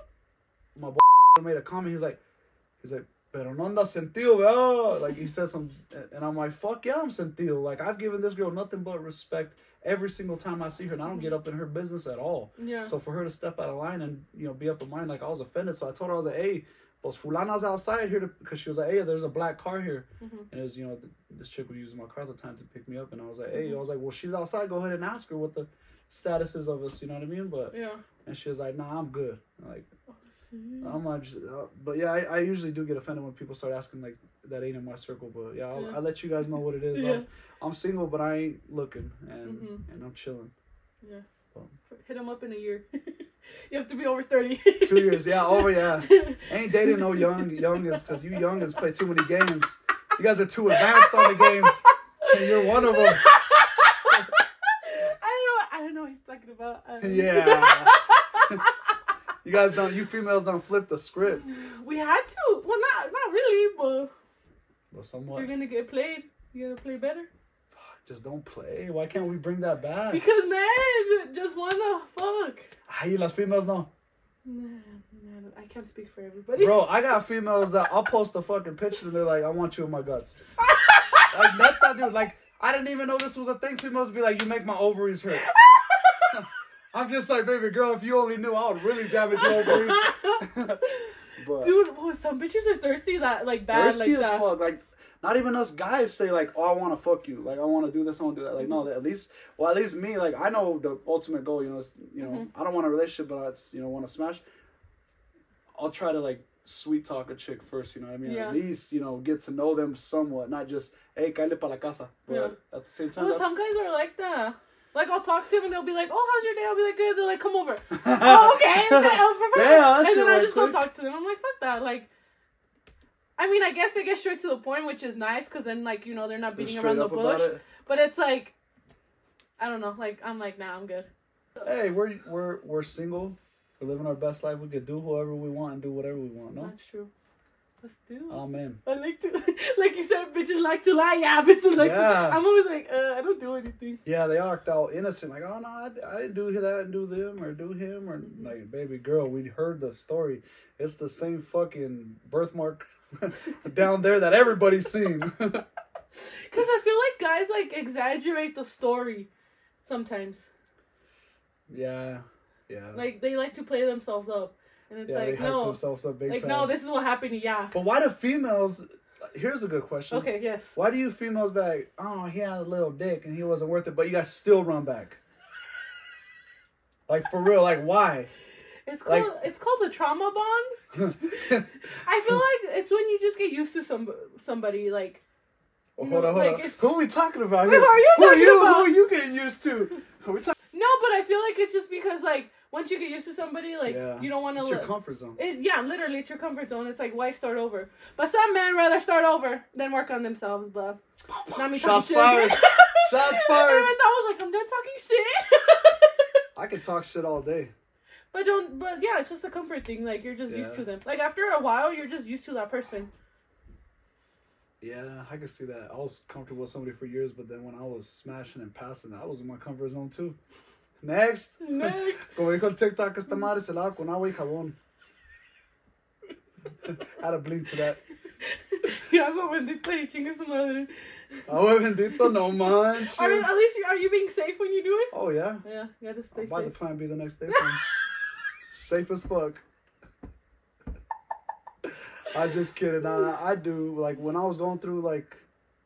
my boy made a comment. He's like, he's like, pero no anda sentido, bro. Like he said some, and I'm like, fuck yeah, I'm sentido. Like I've given this girl nothing but respect every single time I see her, and I don't get up in her business at all. Yeah. So for her to step out of line and you know be up in mine, like I was offended. So I told her I was like, hey. Pues fulana's outside here because she was like, hey, there's a black car here, Mhm. and it was you know th- this chick was using my car at the time to pick me up, and I was like, hey, Mhm. I was like, well, she's outside. Go ahead and ask her what the status is of us. You know what I mean? But yeah. and she was like, "Nah, I'm good." Like Oh. I'm not just, uh, but yeah, I, I usually do get offended when people start asking like that ain't in my circle. But yeah, I'll, Yeah. I'll let you guys know what it is. Yeah. I'm, I'm single, but I ain't looking, and Mhm. and I'm chilling. Yeah. Um, Hit him up in a year. [laughs] you have to be over 30. Two years, yeah, over, yeah. [laughs] Ain't dating no young youngins because you youngins play too many games. You guys are too advanced on the games, and you're one of them. I don't know. I don't know what he's talking about. I. Yeah. [laughs] you guys don't. You females don't flip the script. We had to. Well, not not really, but Well, you're gonna get played. You gotta play better. Just don't play. Why can't we bring that back? Because man, just wanna fuck. Ay, las females no. Nah, nah, I can't speak for everybody. Bro, I got females that I'll post a fucking picture and they're like, I want you in my guts. [laughs] like, that dude. Like, I didn't even know this was a thing. Females be like, you make my ovaries hurt. [laughs] I'm just like, baby girl, if you only knew, I would really damage your ovaries. [laughs] but Dude, well, some bitches are thirsty that like bad thirsty like as that. fuck. Like, not even us guys say like, oh, I want to fuck you. Like, I want to do this, I want to do that. Like, no, at least, well, at least me, like, I know the ultimate goal. You know, is, you know, Mhm. I don't want a relationship, but I, you know, want to smash. I'll try to like sweet talk a chick first. You know what I mean? Yeah. At least you know get to know them somewhat, not just hey, caile pa la casa. But Yeah. at the same time, Well, some guys are like that. Like I'll talk to them and they'll be like, "Oh, how's your day?" I'll be like, "Good." They're like, "Come over." [laughs] oh, okay. And then, oh, Yeah, and then I just don't talk to them. I'm like, "Fuck that!" Like, I mean, I guess they get straight to the point, which is nice because then, like, you know, they're not They're beating around the bush. it. But it's like, I don't know. Like, I'm like, nah, I'm good. Hey, we're we're we're single. We're living our best life. We could do whoever we want and do whatever we want. No, That's true. Let's do. it. amen. I like to, [laughs] like you said, bitches like to lie. Yeah, bitches like. Yeah. To, I'm always like, uh, I don't do anything. Yeah, they act all innocent, like, oh no, I, I didn't do that and do them or do him or Mm-hmm. like, baby girl, we heard the story. It's the same fucking birthmark [laughs] down there that everybody's seen. [laughs] Because I feel like guys like exaggerate the story sometimes. yeah, yeah. Like they like to play themselves up, and it's yeah, like no, themselves up big like time. no, this is what happened. Yeah. But why do females? Here's a good question. Okay. Yes. Why do you females be like, oh, he had a little dick and he wasn't worth it, but you guys still run back? Like for real, like why? It's called Like- it's called the trauma bond. [laughs] I feel like it's when you just get used to some somebody like. Oh, hold on, hold like, on. Who are we talking about Wait, who are you who are talking you? about? Who are you getting used to? Are we talking? No, but I feel like it's just because like once you get used to somebody, like Yeah. you don't want to. It's your comfort zone. it, yeah, literally, it's your comfort zone. It's like why start over? But some men rather start over than work on themselves. But not me Shots talking fired. shit. [laughs] Shots fired. I was like, I'm done talking shit. I can talk shit all day. But don't. But yeah, it's just a comfort thing. Like you're just used to them. Like after a while, you're just used to that person. Yeah, I can see that. I was comfortable with somebody for years, but then when I was smashing and passing, I was in my comfort zone too. Next. Next. [laughs] Como dijo el TikTok, esta madre se lava con agua y jabón. [laughs] Had to blink to that. [laughs] agua bendita y chingue su madre. Agua bendito, no manches. Are at least you, are you being safe when you do it? Oh yeah. Yeah, you gotta stay I'll buy the plan B the next day. Safe as fuck. I'm just kidding. I, I do like when I was going through like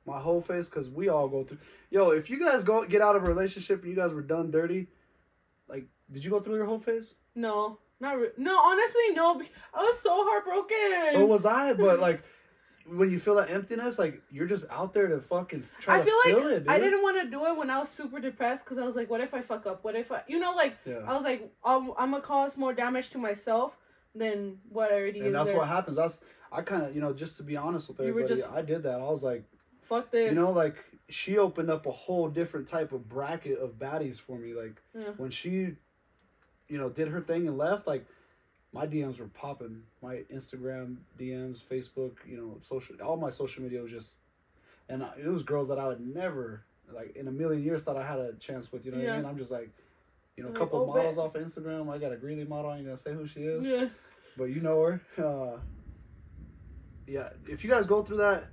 my whole face because we all go through. Yo, if you guys go get out of a relationship and you guys were done dirty, like, did you go through your whole face? No, not re- no. Honestly, no. I was so heartbroken. So was I, but like. When you feel that emptiness, like you're just out there to fucking try I to feel like fill it, dude. I didn't want to do it when I was super depressed because I was like, what if I fuck up? What if I, you know, like Yeah. I was like, um, I'm, I'm gonna cause more damage to myself than what I already is and that's there. what happens. That's I kind of you know just to be honest with everybody, just- I did that. I was like, Fuck this. you know, like she opened up a whole different type of bracket of baddies for me. Like Yeah. when she you know, did her thing and left, like my DMs were popping. My Instagram DMs, Facebook, you know, social, all my social media was just, and I, it was girls that I would never, like, in a million years thought I had a chance with. You know what I mean? I'm just like, you know, a Like, couple oh, models bet. off of Instagram. I got a Greeley model. I ain't gonna say who she is, Yeah. but you know her. [laughs] Uh, yeah, if you guys go through that,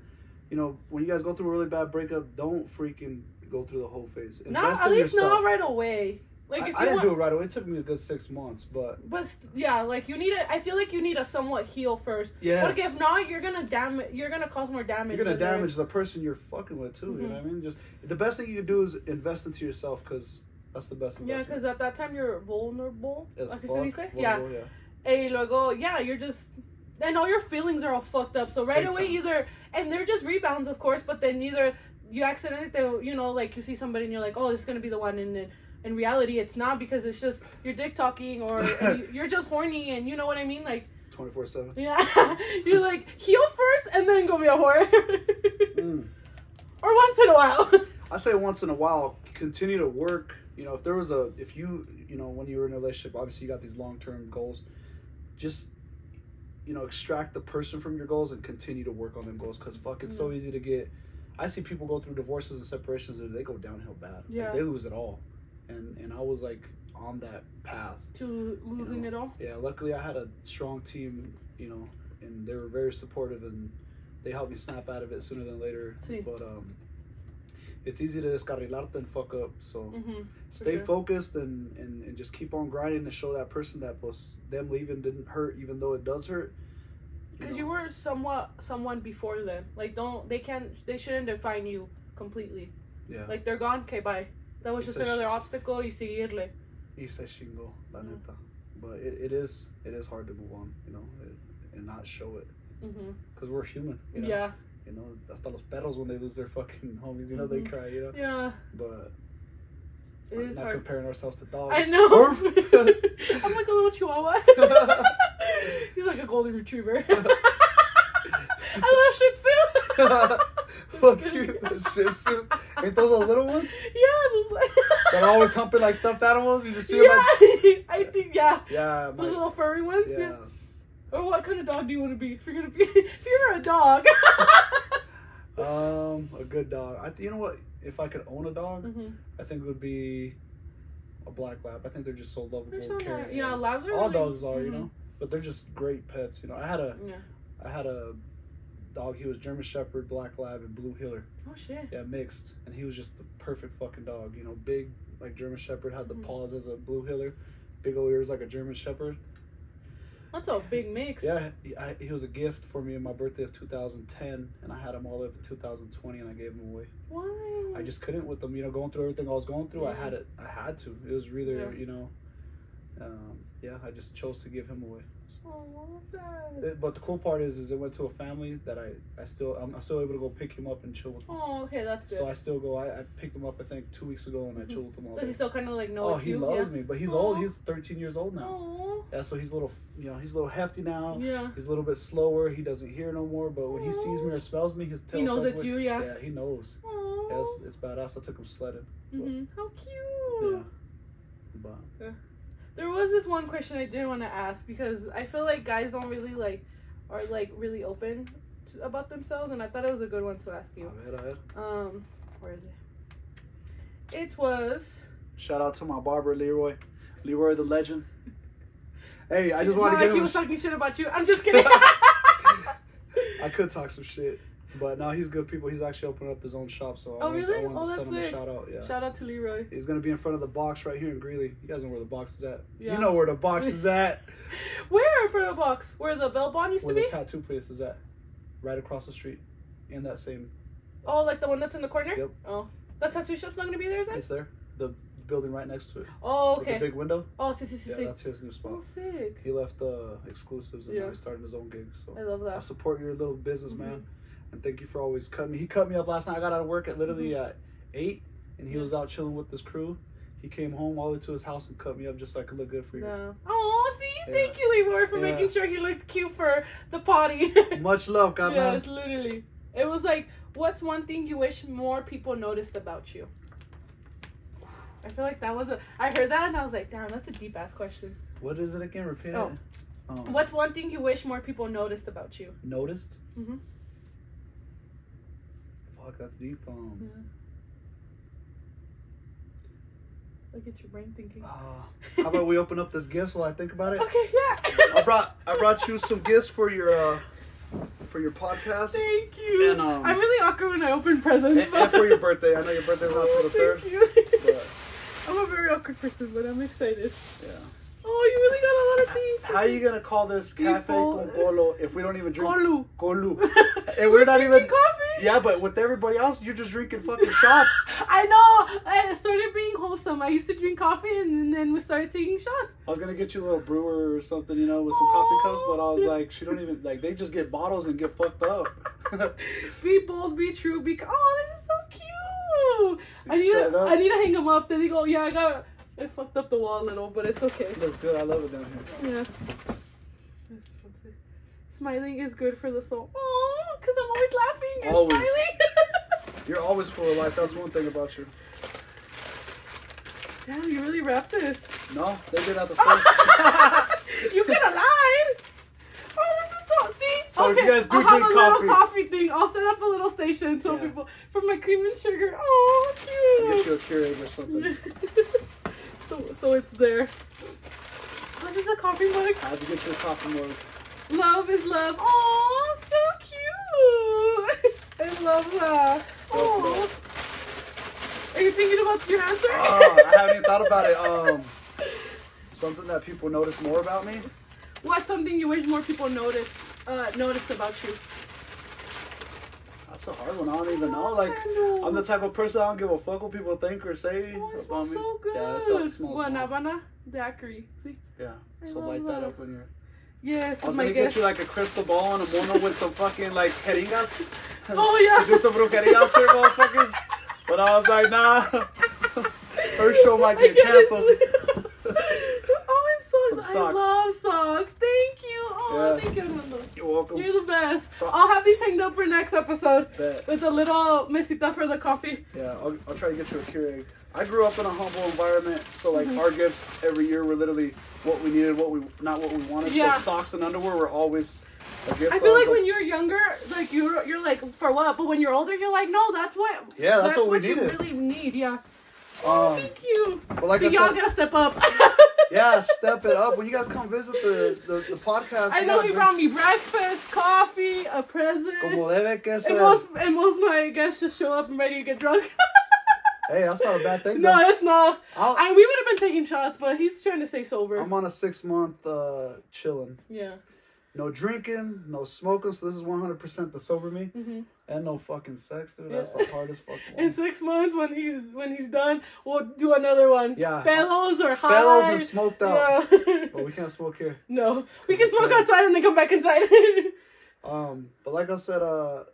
you know, when you guys go through a really bad breakup, don't freaking go through the whole phase. Not at least yourself. not right away. Like I, if I you didn't want, do it right away. It took me a good six months, but but yeah, like you need to. I feel like you need to somewhat heal first. yeah, Like if not, you're gonna damage. You're gonna cause more damage. you're gonna damage the person you're fucking with too. You Mhm. know what I mean? Just the best thing you can do is invest into yourself because that's the best Yeah, because at that time you're vulnerable. As Así fuck, se dice? Yeah. vulnerable, Hey, luego, yeah, you're just. And all your feelings are all fucked up. So right Big away, time. either and they're just rebounds, of course. But then either you accidentally, you know, like you see somebody and you're like, oh, this is gonna be the one, and then in reality, it's not because it's just you're dick talking or [laughs] you- you're just horny, and you know what I mean, like. Twenty four seven. Yeah, [laughs] you're like heal first and then go be a whore, Mm. [laughs] or once in a while. I say once in a while, continue to work. You know, if there was a, if you, you know, when you were in a relationship, obviously you got these long term goals. Just, you know, extract the person from your goals and continue to work on them goals. Cause fuck, it's so easy to get. I see people go through divorces and separations and they go downhill bad. Like, Yeah. they lose it all, and and I was like on that path. to losing it all. Yeah, luckily I had a strong team, you know, and they were very supportive and they helped me snap out of it sooner than later. Sí. But um, it's easy to descarrilarte and fuck up. So hmm stay sure. focused and, and, and just keep on grinding to show that person that was them leaving didn't hurt, even though it does hurt. Because know. you were somewhat someone before them. Like don't they can't they shouldn't define you completely. yeah. Like they're gone. Okay, bye. That was just a sh- another obstacle. Y seguirle. Hice chingo, la Yeah. neta. But it, it is it is hard to move on, you know, it, and not show it mm-hmm. because we're human. You know? Yeah. You know, hasta los perros when they lose their fucking homies, you know, they Mhm. cry. You know, Yeah. but It not, is not hard. comparing ourselves to dogs. I know. [laughs] I'm like a little chihuahua. [laughs] [laughs] He's like a golden retriever. I love Shih Tzu. [laughs] Fuck you, Shih Tzu. Ain't those those little ones yeah, those like [laughs] that are always humping like stuffed animals? You just see yeah, them [laughs] like, I think yeah. yeah, Those my, little furry ones. Yeah. yeah. Or what kind of dog do you want to be? If you're gonna be, if you're a dog. Um, a good dog. I th- you know what? If I could own a dog, hmm I think it would be a black lab. I think they're just so lovable. They're so nice. Yeah, labs are all really- dogs are, you mhm. know, but they're just great pets. You know, I had a Yeah. I had a dog. He was German Shepherd, Black Lab, and Blue Heeler. Oh shit. Yeah, mixed, and he was just the perfect fucking dog. You know, big like German Shepherd, had the Mhm. paws as a Blue Heeler, big old ears like a German Shepherd. That's a big mix. Yeah, he, I, he was a gift for me on my birthday of 2010, and I had him all the way up to 2020, and I gave him away. Why? I just couldn't with them, you know, going through everything I was going through. I Mhm. had it. I had to. It was really, Yeah. you know, um, yeah. I just chose to give him away. Oh, sad. It- but the cool part is, is it went to a family that I, I still, I'm still able to go pick him up and chill with. Him. Oh, okay, that's good. So I still go. I, I picked him up, I think, two weeks ago, and I chilled with him all Does day. he still kind of like know oh, he you? loves yeah. me, but he's Aw. old. He's 13 years old now. Oh. Yeah, so he's a little, you know, he's a little hefty now. Yeah. He's a little bit slower. He doesn't hear no more. But when he sees me or smells me, his tail He knows it's you, yeah. Yeah, he knows. Yeah, Oh. it's, it's badass. I took him sledding. hmm How cute. Yeah. But There was this one question I didn't want to ask because I feel like guys don't really like are like really open to, about themselves, and I thought it was a good one to ask you. a ver, a ver. Um, where is it? It was. Shout out to my barber Leroy, Leroy the legend. [laughs] Hey, I just want to give he was talking shit about you. I'm just kidding. [laughs] [laughs] I could talk some shit, but now he's good people. He's actually opening up his own shop, so I Oh, wanted, really? I Oh, to that's send him a sick. shout out. Yeah. Shout out to Leroy. He's gonna be in front of the box right here in Greeley. You guys know where the box is at. Yeah. You know where the box is [laughs] at. Where in front of the box? Where the bell bond used where to the tattoo place is at. Right across the street. In that same oh, like the one that's in the corner. Yep. Oh, that tattoo shop's not gonna be there then. it's there. The building right next to it. Oh, With the okay. big window. Oh, see, see, see, Yeah, see. that's his new spot. Oh, sick. He left uh, exclusives and Yeah. now he's starting his own gig. So I love I that. support your little business, man. Mm-hmm. And thank you for always cutting me. He cut me up last night. I got out of work at literally at eight, and he Mm-hmm. Yeah. was out chilling with his crew. He came home all the way to his house and cut me up just so I could look good for you. No. Oh, see, Yeah. thank you, Leroy, for Yeah. making sure he looked cute for the potty. [laughs] Much love, God yes, literally. It was like, what's one thing you wish more people noticed about you? I feel like that was a. I heard that and I was like, damn, that's a deep ass question. What is it again? Repeat Oh. it. Um, What's one thing you wish more people noticed about you? Noticed? Mhm. Fuck, that's deep. Um, Look at your brain thinking. uh, [laughs] how about we open up this gift while I think about it? Okay, yeah. I brought I brought you some gifts for your uh, for your podcast Thank you. And, um, I'm really awkward when I open presents. and, and for your birthday. I know your birthday's not till the [laughs] third, thank you. I'm a very awkward person, but I'm excited. yeah. Oh, you really got a lot of things. How are you gonna call this cafe con polo if we don't even drink Kolu. Kolu? [laughs] And we're not drinking even coffee. Yeah, but with everybody else, you're just drinking fucking shots. [laughs] I know. I started being wholesome. I used to drink coffee, and then we started taking shots. I was gonna get you a little brewer or something, you know, with some coffee cups, but I was like, she don't even like they just get bottles and get fucked up. [laughs] Be bold, be true. Be. Oh, this is so cute. I need. To. I need to hang them up. Then they go. Yeah, I got. It fucked up the wall a little, but it's okay. It Looks good. I love it down here. Yeah. This is what's it. Smiling is good for the soul. Oh, because I'm always laughing and Always. smiling. [laughs] You're always full of life. That's one thing about you. Damn, you really wrapped this. No, they did at the [laughs] same. you could have lied. Oh, this is so. See, So okay, you guys do I'll have a coffee- little coffee thing. I'll set up a little station so Yeah. people for my cream and sugar. Oh, cute. you a or something. [laughs] so, so it's there. This is a coffee mug. I had to get you a coffee mug. Love is love. Oh, so cute. [laughs] I love that. So Oh. Are you thinking about your answer? Oh, I [laughs] haven't even thought about it. Um, something that people notice more about me. What's something you wish more people notice uh noticed about you? That's a hard one. I don't even know. Like, know. I'm the type of person I don't give a fuck what people think or say Oh, it about smells me. so good. Yeah, it smells. Guanabana daiquiri. See? Yeah. I So love light that that. up when you're. Yes, I was gonna get you like a crystal ball and a mono with some fucking like jeringas. [laughs] Oh, yeah. [laughs] do some brujeria for motherfuckers. But I was like, nah. [laughs] Her show might get can canceled. Oh, socks. I love socks. Thank you. Oh, Yeah. thank you, Armando. You're welcome. You're the best. So- I'll have these hanged up for next episode Bet. with a little mesita for the coffee. Yeah, I'll, I'll try to get you a Keurig. I grew up in a humble environment, so like Mhm. our gifts every year were literally what we needed, what we not what we wanted. Yeah. So socks and underwear were always a gift. I feel was like when you're younger, like you're you're like for what, but when you're older, you're like no, that's what. Yeah, that's what we you really need. Yeah. Oh, Um, thank you. but like so I y'all said, gotta step up. [laughs] yeah, step it up when you guys come visit the the, the podcast. I know he brought me breakfast, coffee, a present. Como debe que And most and most of my guests just show up and ready to get drunk. [laughs] Hey, that's not a bad thing. no, though. it's not. I'll, I we would have been taking shots, but he's trying to stay sober. I'm on a six month uh, chilling. yeah. No drinking, no smoking. So this is 100% the sober me, hmm and no fucking sex, dude. Yeah. That's the hardest fucking [laughs] One. In six months, when he's when he's done, we'll do another one. Yeah. Bellows or high. Bellows and smoked out, Yeah. but we can't smoke here. no, we can smoke outside and then come back inside. [laughs] Um, but like I said, uh,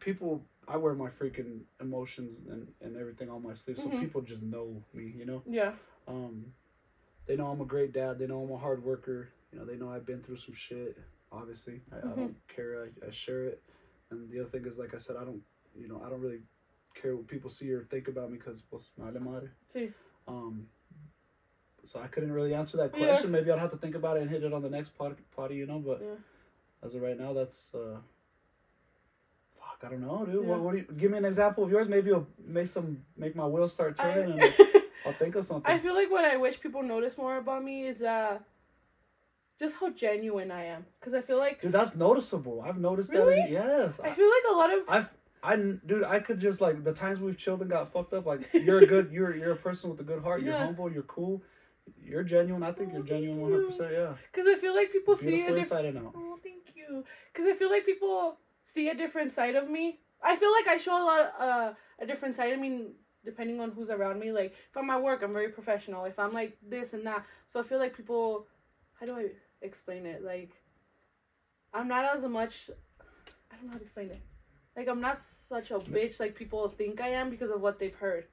people, I wear my freaking emotions and, and everything on my sleeve, so Mhm. people just know me, you know. yeah. Um, they know I'm a great dad. They know I'm a hard worker. You know, they know I've been through some shit. Obviously, I, I Mhm. don't care. I, I share it. And the other thing is, like I said, I don't, you know, I don't really care what people see or think about me because, pues, me vale madre. See. Um, so I couldn't really answer that Yeah. question. Maybe I'd have to think about it and hit it on the next pod, potty, you know. But Yeah. as of right now, that's uh, fuck. I don't know, dude. Yeah. What, what do you give me an example of yours? Maybe you'll make some make my wheels start turning, and I, [laughs] I'll think of something. I feel like what I wish people notice more about me is uh, just how genuine I am. Cause I feel like Dude, that's noticeable. I've noticed Really? that. In, yes, I feel like a lot of I've, I, dude, I could just like the times we've chilled and got fucked up. Like you're a good, you're you're a person with a good heart. You're humble. You're cool. You're genuine. I think Oh, you're genuine, one hundred percent. Yeah. Cause I feel like people see a different. Oh, thank you. Cause I feel like people see a different side of me. I feel like I show a lot of, uh, a different side. I mean, depending on who's around me. Like if I'm at work, I'm very professional. If I'm like this and that, so I feel like people. How do I explain it? Like, I'm not as much. I don't know how to explain it. Like I'm not such a bitch like people think I am because of what they've heard.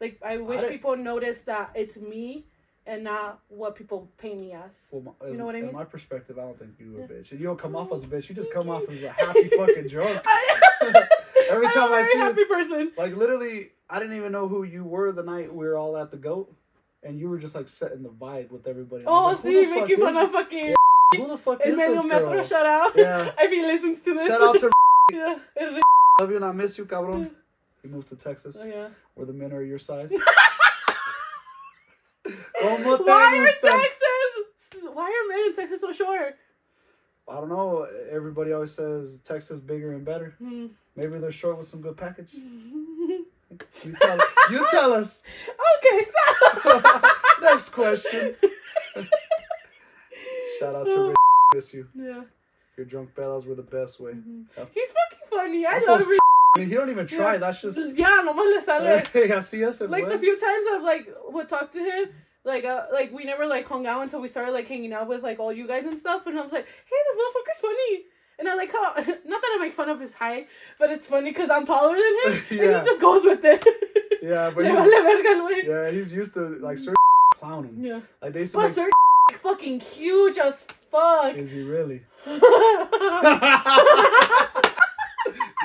Like I wish don't- people notice that it's me and not what people paint me as. Well, my, You know what I mean? in my perspective, I don't think you're a bitch. And you don't come off as a bitch. You just come off as a happy [laughs] fucking drunk. I, [laughs] Every I'm time a I very see you- happy person. Like literally, I didn't even know who you were the night we were all at the goat, and you were just like setting the vibe with everybody. Oh, like, see, making fun of fucking Who the fuck is this Metro. girl? Shout out. Yeah. [laughs] if he listens to this. Shout out to [laughs] yeah. Love you and I miss you, cabrón. He moved to Texas, Oh, yeah. where the men are your size. [laughs] Why are? Texas? Why are men in Texas so short? I don't know. Everybody always says Texas bigger and better. Hmm. Maybe they're short with some good package. You tell, you tell us. [laughs] okay, so. [laughs] Next question. Shout out to Rick. Miss you. yeah. Your drunk bellows were the best way. He's fucking funny. I That love him. [laughs] I mean, he don't even try. That's just. Yeah, nomás le sale. Hey, I see us like the few times I've like would talk to him, like uh, like we never like hung out until we started like hanging out with like all you guys and stuff, and I was like, hey, this motherfucker's funny. And I like how [laughs] not that I make fun of his height, but it's funny because I'm taller than him, [laughs] and Yeah. he just goes with it. [laughs] Yeah, but he's, vale verga el güey. yeah, he's used to like sir clowning. Yeah. Like they used to But make. sir, like, fucking huge as fuck. Is he really?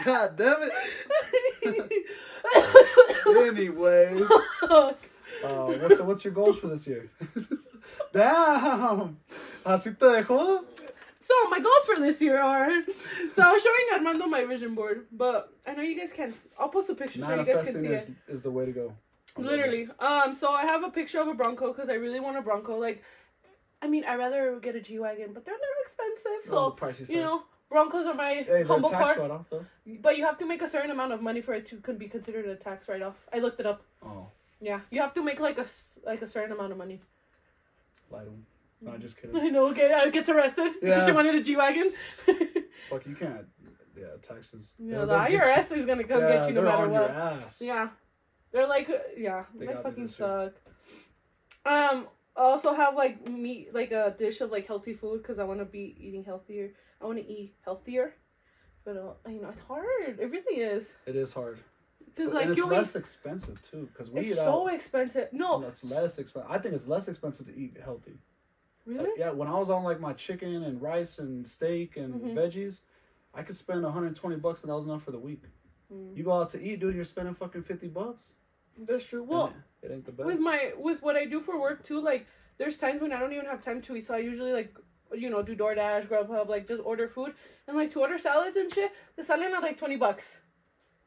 God damn it. Anyways, uh, what's so what's your goals for this year? Damn, así te dejó. So my goals for this year are so I was showing Armando my vision board, but I know you guys can't. I'll post a picture so you guys can see is, it. is the way to go. I love Literally. Um. So I have a picture of a Bronco because I really want a Bronco. Like, I mean, I rather get a G wagon, but they're a little expensive. So Oh, pricey you know, Broncos are my Hey, humble car. though. But you have to make a certain amount of money for it to can be considered a tax write off. I looked it up. Oh, Yeah, you have to make like a like a certain amount of money. lie to him. No, just kidding. I know. Get uh, gets arrested because she wanted a G wagon. [laughs] Fuck, you can't. Yeah, Texas. yeah, the IRS is gonna come yeah, get you no matter what. Yeah. They're like, uh, yeah, They they fucking year. suck. Um, I also have like meat, like a dish of like healthy food because I want to be eating healthier. I want to eat healthier, but uh, you know it's hard. It really is It is hard. because like and it's less eat, expensive too, because we it's eat so out. expensive. No, No, it's less expensive. I think it's less expensive to eat healthy. Really. Like, yeah, when I was on like my chicken and rice and steak and Mhm. veggies, I could spend 120 bucks and that was enough for the week. Mm, You go out to eat, dude, you're spending fucking 50 bucks. That's true. Well, it, it ain't the best. with my with what I do for work too, like there's times when I don't even have time to eat, so I usually like you know do DoorDash, Grubhub, like just order food and like to order salads and shit. The salad at like twenty bucks,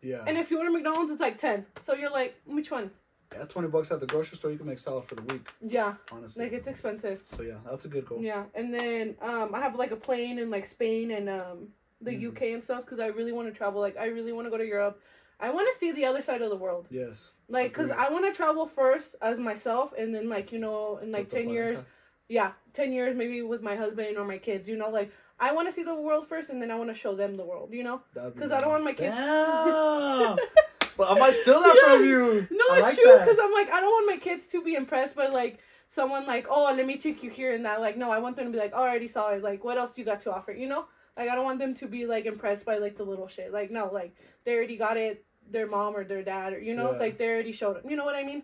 yeah. and if you order McDonald's, it's like ten. So you're like, which one? Yeah, 20 bucks at the grocery store, you can make salad for the week, Yeah, honestly. like it's expensive. so yeah, that's a good goal. Yeah, and then um I have like a plane in like Spain and um the Mhm. UK and stuff because I really want to travel. Like I really want to go to Europe. I want to see the other side of the world. Yes. Like, cause I want to travel first as myself, and then like you know, in like With ten years, yeah, ten years maybe with my husband or my kids. You know, like I want to see the world first, and then I want to show them the world. You know, That'd I don't want my kids-! [laughs] but I might steal that Yeah. from you. no, I it's like true. Cause I'm like I don't want my kids to be impressed by like someone like oh let me take you here and that. Like no, I want them to be like oh, I already saw it. Like what else do you got to offer? You know, like I don't want them to be like impressed by like the little shit. Like no, like they already got it. Their mom or their dad or you know Yeah. like they already showed them. You know what I mean?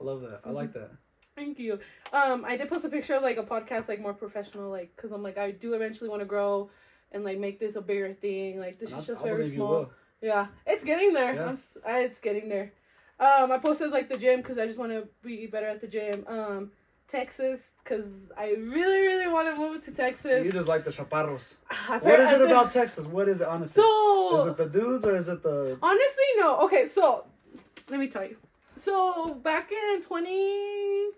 I love that. I like that. Thank you. Um, I did post a picture of like a podcast, like more professional, like because I'm like I do eventually want to grow and like make this a bigger thing. Like this And is I- just I very small. Yeah, it's getting there. Yeah. I'm, it's getting there. Um, I posted like the gym because I just want to be better at the gym. Um, Texas because I really really want to move to Texas. You just like the chaparros. [sighs] What is it about Texas? What is it, honestly? So is it the dudes or is it the. Honestly, no. Okay, so let me tell you. So back in twenty,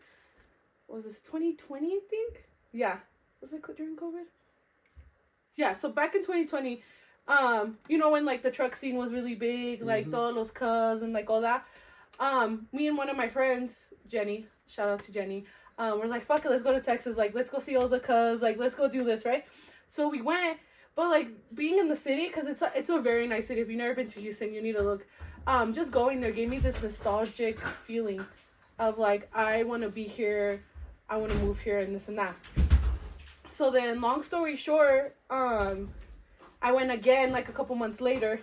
was this twenty twenty? I think. Yeah, was it during COVID? Yeah. So back in twenty twenty, um, you know when like the truck scene was really big, like Mhm. todos los cuz and like all that. Um, me and one of my friends, Jenny, shout out to Jenny. Um, we're like, fuck it, let's go to Texas. Like, let's go see all the cuz. Like, let's go do this, right? So we went, but like being in the city, because it's a, it's a very nice city. If you've never been to Houston, you need to look. Um, just going there gave me this nostalgic feeling of like I want to be here, I want to move here, and this and that. So then, long story short, um, I went again like a couple months later,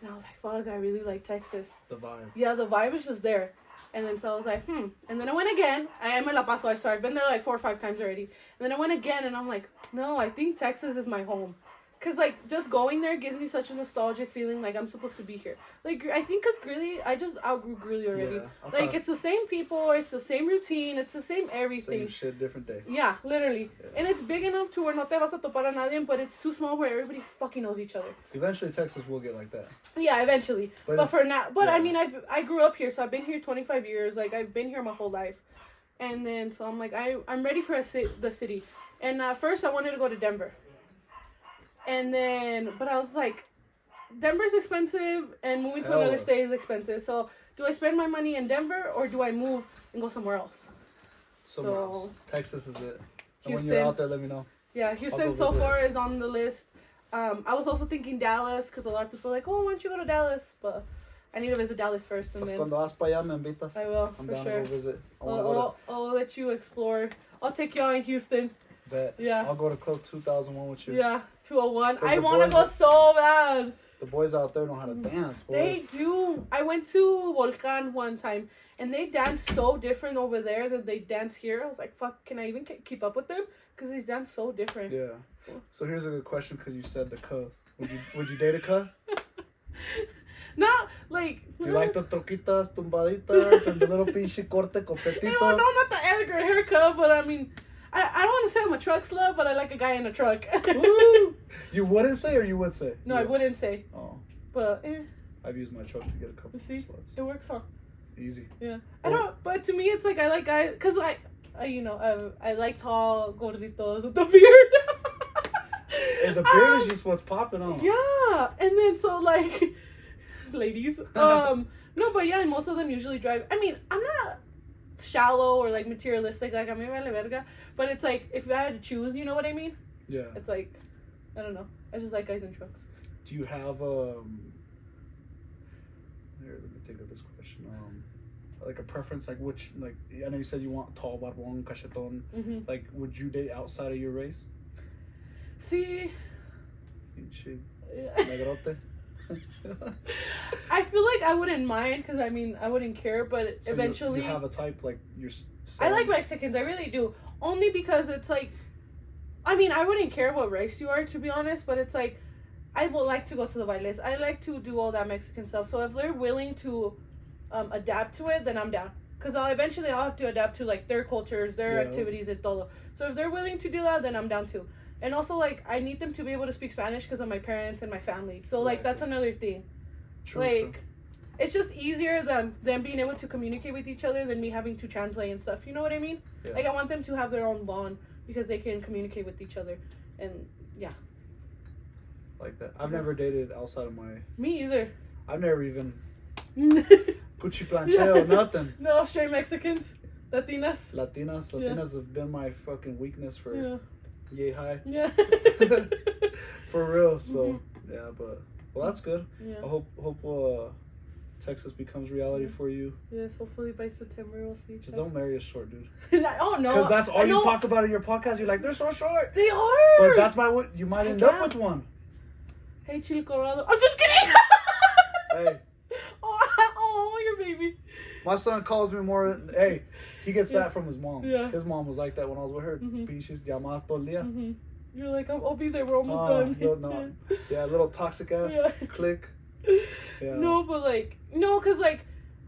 and I was like, "Fuck, I really like Texas." The vibe. Yeah, the vibe is just there. And then so I was like, hmm. And then I went again. I am in La Paso, so. I've been there like four or five times already. And then I went again, and I'm like, no, I think Texas is my home. Cause like just going there gives me such a nostalgic feeling, like I'm supposed to be here. Like I think cause Greeley, I just outgrew Greeley already. Yeah, Like it's the same people, it's the same routine, it's the same everything. Same shit, different day. Yeah, literally. Yeah. And it's big enough to where no te vas a topar a nadie, but it's too small where everybody fucking knows each other. Eventually, Texas will get like that. Yeah, eventually. But, But, for now, but I mean, I I grew up here, so I've been here 25 years. Like I've been here my whole life, and then so I'm like I I'm ready for a ci- the city. And uh, first I wanted to go to Denver, and then but I was like, Denver's expensive, and moving to Hell. another state is expensive. So do I spend my money in Denver or do I move and go somewhere else? somewhere So- else. Texas is it. And when Houston. you're out there, let me know. Yeah, Houston so far is on the list. Um, I was also thinking Dallas because a lot of people are like, oh, why don't you go to Dallas? But I need to visit Dallas first, and Pues then cuando vas para allá, me invitas. I will I'm for down sure. to go visit. I I'll, I'll, I'll let you explore. I'll take you out in Houston. Bet. Yeah. I'll go to Club 2001 with you. Yeah, 201. I want to go so bad. The boys out there know how to dance, boy. They do. I went to Volcan one time and they dance so different over there than they dance here. I was like, fuck, can I even keep up with them? Because they dance so different. Yeah. So here's a good question because you said the cuh. Would you would you date a cuh? [laughs] Not like. Do you like the troquitas, tumbaditas, and the little [laughs] pinche corte No, no, not the Edgar haircut, but I mean, I, I don't want to say I'm a truck slut, but I like a guy in a truck. [laughs] You wouldn't say or you would say? no, I wouldn't say, Oh, but eh, I've used my truck to get a couple You see? sluts. it works, huh? Easy. Yeah, I don't. But to me, it's like I like guys because I, I, you know, I, I like tall gorditos with the [laughs] beard. And the [laughs] beard Um, is just what's popping on. Yeah, and then so like, ladies, um, no, but yeah, and most of them usually drive. I mean, I'm not shallow or like materialistic, like a mí me vale verga, but it's like if I had to choose, you know what I mean? Yeah. It's like, I don't know. I just like guys in trucks. Do you have um? Here, let me think of this question. Um, like a preference, like which, like I know you said you want tall, barbón, cacheton. hmm Like, would you date outside of your race? See, negrote. [laughs] [laughs] I feel like I wouldn't mind because I mean I wouldn't care, but So eventually you, have a type like you're. I like Mexicans. I really do. Only because it's like, I mean, I wouldn't care what race you are, to be honest. But it's like, I would like to go to the bailes. I like to do all that Mexican stuff. So if they're willing to um, adapt to it, then I'm down. Because I'll eventually I'll have to adapt to like their cultures, their Yeah. activities, and todo. So if they're willing to do that, then I'm down too. And also like I need them to be able to speak Spanish because of my parents and my family. So like that's another thing. True, like true. It's just easier than them being able to communicate with each other than me having to translate and stuff. You know what I mean? Yeah. Like I want them to have their own bond because they can communicate with each other. And yeah. like that. I've never dated outside of my. me either. I've never even no, [laughs] Gucci plancheo, [laughs] nothing. No, straight Mexicans, Latinas. Latinas, Yeah. Latinas have been my fucking weakness for Yeah, yay high. yeah, [laughs] For real. So Mhm. yeah, but well, that's good. I yeah. hope hope uh, Texas becomes reality for you. Yes, hopefully by September we'll see. Just don't marry a short dude. [laughs] oh no, Because that's all I you know- talk about in your podcast. You're like, they're so short. They are. But that's my what you might I end up with one. Hey, Chile Colorado. I'm just kidding. [laughs] Hey, [laughs] oh, oh, your baby. my son calls me more. Hey, he gets that from his mom. Yeah. His mom was like that when I was with her. Mhm. Pinches llamadas todo el día. hmm You're like, I'll, I'll be there. We're almost Oh, done. no, no. Yeah, little toxic ass Yeah. click. Yeah. No, but like, no, cause like,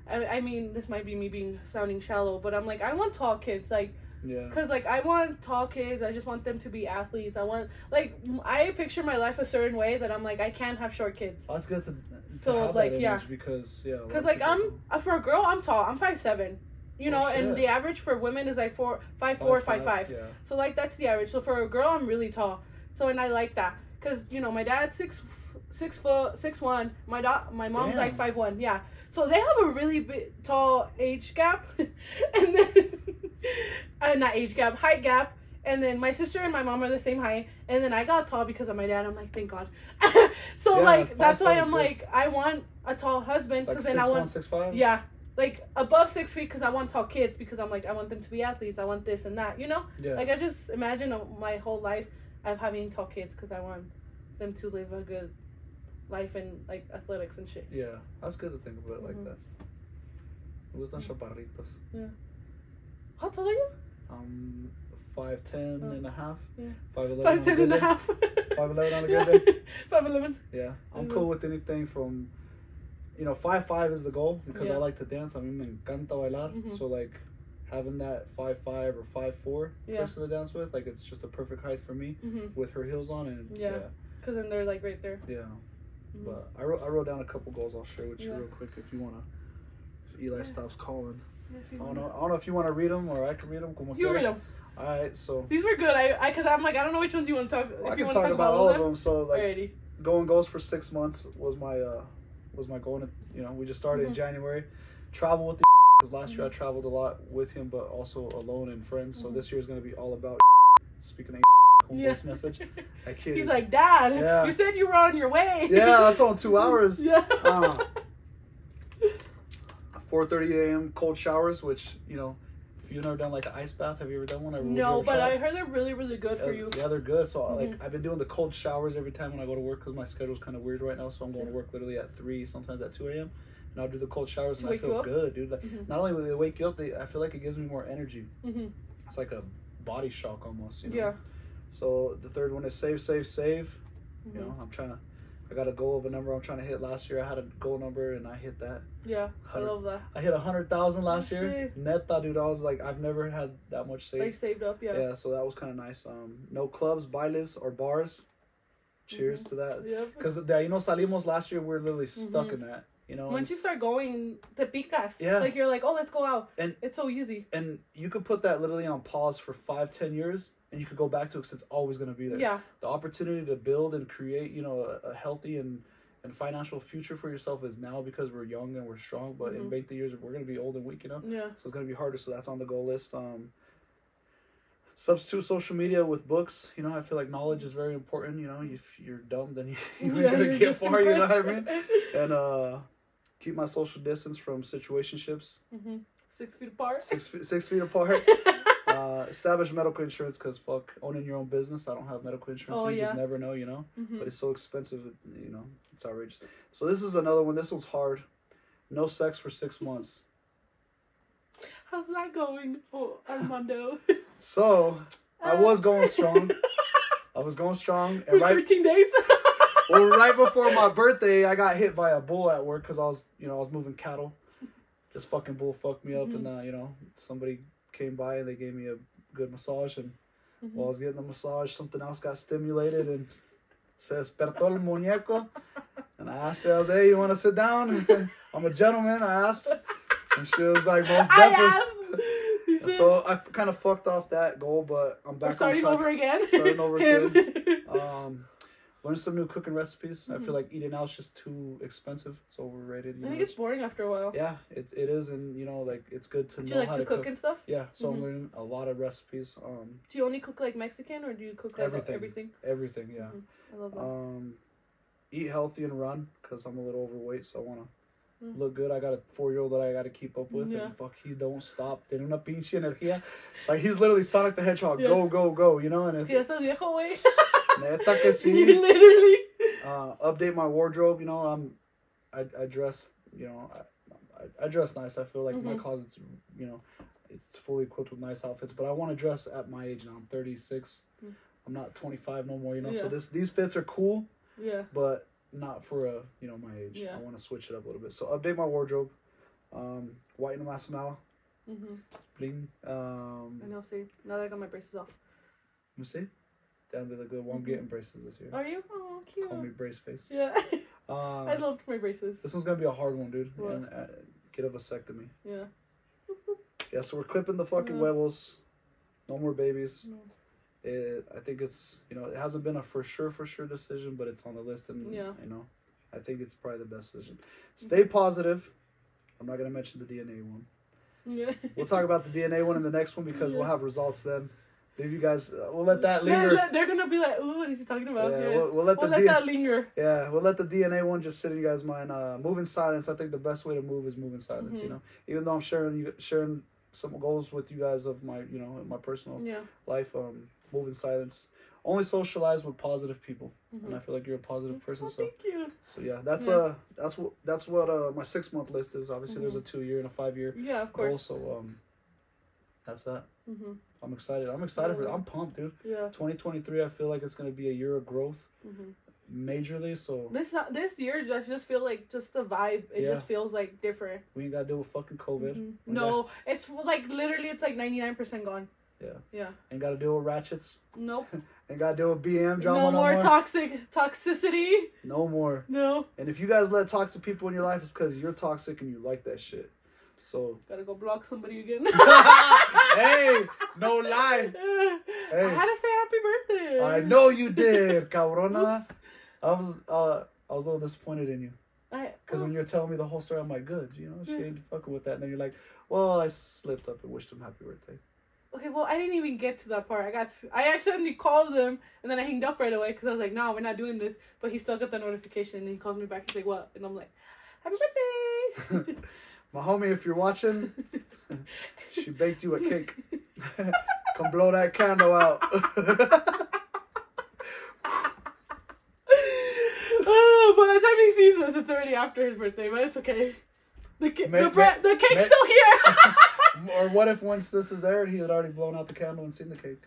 I, I mean, this might be me being sounding shallow, but I'm like, I want tall kids, like, Yeah. cause like I want tall kids. I just want them to be athletes. I want like I picture my life a certain way that I'm like I can't have short kids. That's good to, to So, like, yeah. because yeah. a Cause like I'm uh, for a girl, I'm tall. I'm five seven. You know, Oh, and the average for women is like four, five four, five five. Yeah. So like that's the average. So for a girl, I'm really tall. So and I like that because you know my dad's six six foot six one. My dog, my mom's Damn. like five one. Yeah. So they have a really big, tall age gap, [laughs] and then [laughs] uh, not age gap, height gap. And then my sister and my mom are the same height. And then I got tall because of my dad. I'm like, thank God. [laughs] so Yeah, like that's why I'm like I want a tall husband Like because six then I want six five. yeah like above six feet because I want tall kids because I'm like I want them to be athletes. I want this and that. You know. Yeah. Like I just imagine my whole life of having tall kids because I want them to live a good life and like athletics and shit. yeah. That's good to think about it like Mhm. that. Me gustan chaparritos. How tall are you? Um, five ten Oh. and a half. Yeah. Five eleven. Five ten and a half. Five eleven on a good day. [laughs] Five eleven. Yeah, I'm Mhm. cool with anything from, you know, five five is the goal because I like to dance. I mean, me encanta bailar. Mhm. So like, having that five five or five four Yeah. person to dance with, like it's just the perfect height for me Mhm. with her heels on and Yeah. yeah, Cause then they're like right there. yeah. Mhm. But I wrote I wrote down a couple goals. I'll share with you Yeah. real quick if you wanna. Eli Yeah. stops calling. I don't know. I don't know if you want to read them or I can read them. Como You read them. All right, so These were good. I, I, cause I'm like, I don't know which ones you want to talk. If I you can talk talk about all of them. So like, Alrighty. going goals for six months was my uh was my goal. You know, we just started in Mhm. January. Travel with the [laughs] because last year I traveled a lot with him, but also alone and friends. So Mhm. this year is gonna be all about [laughs] speaking of. Voice message. [laughs] That kid. He's is- like, Dad, Yeah. you said you were on your way. yeah, that's on two hours. [laughs] yeah. Uh, 4:30 a.m. cold showers, which you know, if you've never done like an ice bath, have you ever done one? Or no, but I heard they're really, really good for you. Yeah, they're good. So Mhm. like I've been doing the cold showers every time when I go to work because my schedule's kind of weird right now. So I'm going to work literally at three, sometimes at two a.m. And I'll do the cold showers and I feel good, dude. Like Mhm. not only will they wake you up, they I feel like it gives me more energy. hmm It's like a body shock almost. You know? Yeah. So the third one is save, save, save. Mhm. You know, I'm trying to. I got a goal of a number I'm trying to hit last year. I had a goal number and I hit that. Yeah. I love that. I hit a hundred thousand last year. shit. Neta, dude. I was like, I've never had that much saved. Like saved up. Yeah. yeah. so that was kind of nice. Um, no clubs, bailes, or bars. Cheers Mhm. to that. Yep. Because the you know salimos last year, we are literally stuck Mhm. in that. You know, Once you start going, to picas. Yeah. Like you're like, oh, let's go out. And- it's so easy. and you could put that literally on pause for five, ten years, and you could go back to it because it's always gonna be there. Yeah. The opportunity to build and create, you know, a, a healthy and and financial future for yourself is now because we're young and we're strong. But in Mhm. make the years, we're gonna be old and weak. You know. Yeah. so it's gonna be harder. So that's on the goal list. Um, substitute social media with books. You know, I feel like knowledge is very important. You know, if you're dumb, then you, [laughs] you ain't Yeah, gonna get far. You know what I mean? And uh, keep my social distance from situationships, Mm-hmm. Six feet apart. six feet, six feet apart. [laughs] Uh, establish medical insurance because fuck owning your own business. I don't have medical insurance. Oh, you just never know. You know, Mhm. but it's so expensive. You know, it's outrageous. So this is another one. This one's hard. No sex for six months. How's that going, oh, Armando? [laughs] So [laughs] I was going strong. I was going strong, For right, 13 days. [laughs] well, right before my birthday, I got hit by a bull at work because I was, you know, I was moving cattle. This fucking bull fucked me up, and uh, you know, somebody came by and they gave me a good massage, and Mhm. while I was getting the massage, something else got stimulated, and se despertó el muñeco, and I asked her, I was, hey, you want to sit down? I'm a gentleman, I asked, and she was like, most I definitely. Said, So I kind of fucked off that goal, but I'm we're back starting over again. Starting over [laughs] again. Um, learn some new cooking recipes. I Mhm. feel like eating out's just too expensive. It's overrated. You I know? think it's boring after a while. yeah, it, it is, and you know, like it's good to Do know you like how to cook, cook. and stuff? Yeah, so Mhm. I'm learning a lot of recipes. Um, Do you only cook like Mexican or do you cook like Everything. everything? everything. Yeah. Mhm. I love that. Um, eat healthy and run because I'm a little overweight, so I want to. Mm. Look good. I got a four year old that I got to keep up with, Yeah. and fuck, he don't stop. Tiene una pinche energía. Like he's literally Sonic the Hedgehog. Yeah. Go, go, go. You know, and Es ya estás viejo, güey. [laughs] neta que [laughs] sí. Literally. uh, update my wardrobe. You know, I'm, I, I dress. You know, I, I, dress nice. I feel like my Mhm. closet's, you know, it's fully equipped with nice outfits. But I want to dress at my age now. I'm 36. Mm. I'm not 25 no more. You know, so this these fits are cool, Yeah. but not for a you know my age. Yeah. I want to switch it up a little bit. So update my wardrobe. Um, whiten my smile. hmm Bling. Um, I know, see. Now that I got my braces off. let me see. That'll be the good one. I'm Mhm. getting braces this year. Are you? Oh, cute. Call me brace face. Yeah. [laughs] Uh, I loved my braces. This one's gonna be a hard one, dude. What? And, uh, get a vasectomy. Yeah. Yeah, so we're clipping the fucking Yeah. huevos. No more babies. No. It, I think it's you know it hasn't been a for sure for sure decision, but it's on the list, and Yeah. you know, I think it's probably the best decision. Stay positive. I'm not gonna mention the DNA one. Yeah. We'll talk about the DNA one in the next one because we'll have results then. Leave you guys. Uh, we'll let that They're, linger. they're gonna be like, ooh, what is he talking about? Yeah, we'll, we'll let the We'll let D- that linger. Yeah, we'll let the DNA one just sit in you guys' mind. Uh, move in silence. I think the best way to move is move in silence. You Mhm. know, even though I'm sharing you sharing some goals with you guys of my you know my personal Yeah. life. Um, move in silence. Only socialize with positive people, and I feel like you're a positive person. Oh, So thank you. so yeah, that's Yeah. uh that's what that's what uh my six month list is. Obviously, there's a Mhm. two year and a five year Yeah, of course. So um, That's that. Mhm. I'm excited. I'm excited for. It. I'm pumped, dude. Yeah. 2023. I feel like it's gonna be a year of growth, Mhm. majorly. So This not this year just just feel like just the vibe. It Yeah. just feels like different. we ain't gotta deal with fucking COVID. Mhm. We No, it's like literally it's like ninety nine percent gone. Yeah. Yeah. Ain't gotta deal with ratchets. Nope. [laughs] Ain't gotta deal with BM drama. no No, more more. toxic toxicity. no more. No. And if you guys let toxic people in your life, it's because you're toxic and you like that shit. So Gotta go block somebody again. [laughs] hey, no lie. [laughs] I had to say happy birthday. I know you did, cabrona. Oops. I was uh I was a little disappointed in you. Because when you're telling me the whole story, I'm like, good, you know, she ain't fucking with that. And then you're like, well, I slipped up and wished him happy birthday. Okay, well, I didn't even get to that part. I got, I accidentally called him, and then I hanged up right away because I was like, no, we're not doing this. But he still got the notification, and he calls me back. He's like, what? And I'm like, happy birthday. [laughs] My homie, if you're watching, [laughs] she baked you a cake. [laughs] Come blow that candle out. oh, by the time he sees this, it's already after his birthday, but it's okay. The, May- the, bre- the cake's may- still here. Or what if once this is aired, he had already blown out the candle and seen the cake?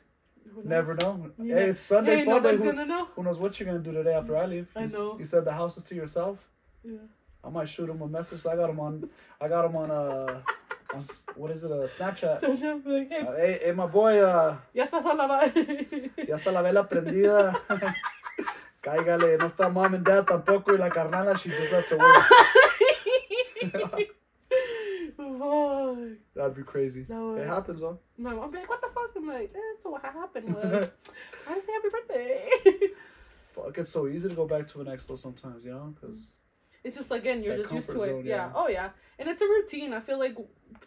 Never know. Yeah. Hey, it's Sunday Hey, fun day. Who, know. who knows what you're gonna do today after I leave? I You know. You said the house is to yourself. Yeah. I might shoot him a message. I got him on. I got him on. Uh, on what is it? A Snapchat. [laughs] So like, hey, Uh, hey, hey, my boy. Uh, ya está sola, ya está la vela prendida. [laughs] Cáigale. No está mom and dad tampoco. Y la carnala, she just left to [laughs] work. That'd be crazy. No, It uh, happens though. No, I'm like, what the fuck? I'm like, eh, so what happened was, [laughs] I just say happy birthday. [laughs] Fuck, it's so easy to go back to an ex though sometimes, you know? Because it's just, again, you're just used to it. zone, yeah. yeah. Oh, yeah. And it's a routine. I feel like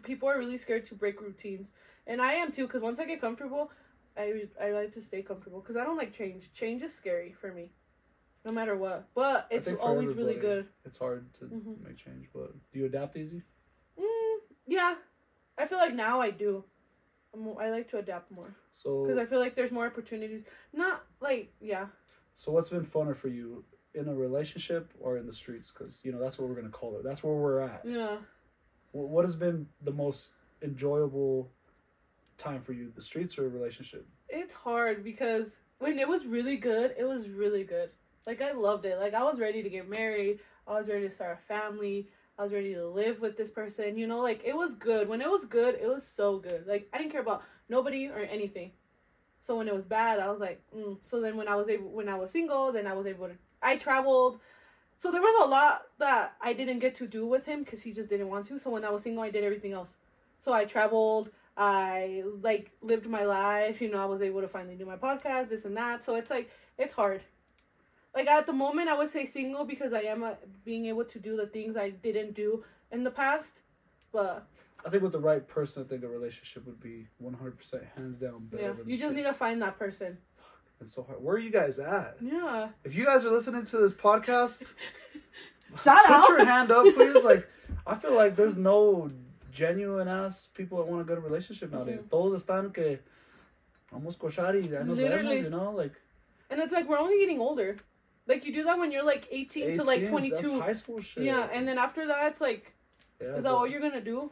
people are really scared to break routines. And I am too, because once I get comfortable, I, I like to stay comfortable. Because I don't like change. Change is scary for me, no matter what. But it's always really good. It's hard to Mhm. make change, but do you adapt easy? Mm, yeah. I feel like now I do. I'm, I like to adapt more. So Because I feel like there's more opportunities. Not like, yeah. so what's been funner for you in a relationship or in the streets? Because you know that's what we're gonna call it. That's where we're at. Yeah. Wh- What has been the most enjoyable time for you? The streets or a relationship? It's hard because when it was really good, it was really good. Like I loved it. Like I was ready to get married. I was ready to start a family. I was ready to live with this person. You know, like it was good. When it was good, it was so good. Like I didn't care about nobody or anything. So when it was bad, I was like, mm. so then when I was able, when I was single, then I was able to. I traveled. So there was a lot that I didn't get to do with him because he just didn't want to. So when I was single, I did everything else. So I traveled. I like lived my life. You know, I was able to finally do my podcast, this and that. So it's like it's hard. Like at the moment, I would say single because I am uh, being able to do the things I didn't do in the past. But I think with the right person, I think a relationship would be one hundred percent hands down better. yeah, than you just need to find that person. It's so hard. Where are you guys at? Yeah. If you guys are listening to this podcast, [laughs] Shout put out. your hand up, please. Like, [laughs] I feel like there's no genuine ass people that want a good relationship nowadays. Todos están que vamos cochar y ya nos vemos, you know, like And it's like we're only getting older. Like you do that when you're like 18, to like 22. That's high school shit. Yeah, and then after that, it's like, yeah, is that all you're gonna do?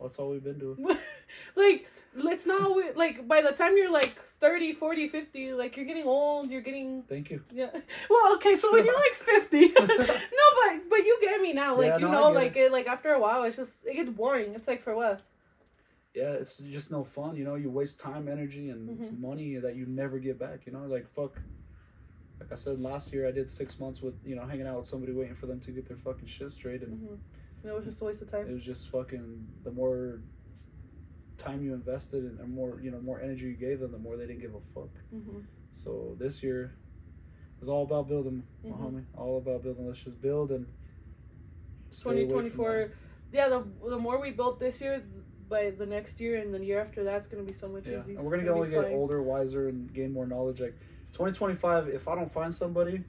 That's all we've been doing. [laughs] like, let's not, like, by the time you're like 30, 40, 50, like, you're getting old, you're getting, Thank you. yeah. [laughs] Well, okay, so when you're like 50, [laughs] no, but, but you get me now. Like, Yeah, you no, know, like, it, like, after a while, it's just, it gets boring. It's like, for what? Yeah, it's just no fun. You know, you waste time, energy, and Mhm. money that you never get back. You know, like fuck. Like I said last year, I did six months with you know hanging out with somebody waiting for them to get their fucking shit straight, and hmm And it was just a waste of time. it was just fucking the more time you invested and the more you know more energy you gave them, the more they didn't give a fuck. hmm So this year was all about building, my Mhm. homie. All about building. Let's just build and stay away 2024. Yeah, the, the more we built this year, by the next year and the year after that's gonna be so much. Yeah, easy. and we're gonna It's only get older, wiser, and gain more knowledge. Like 2025, if I don't find somebody,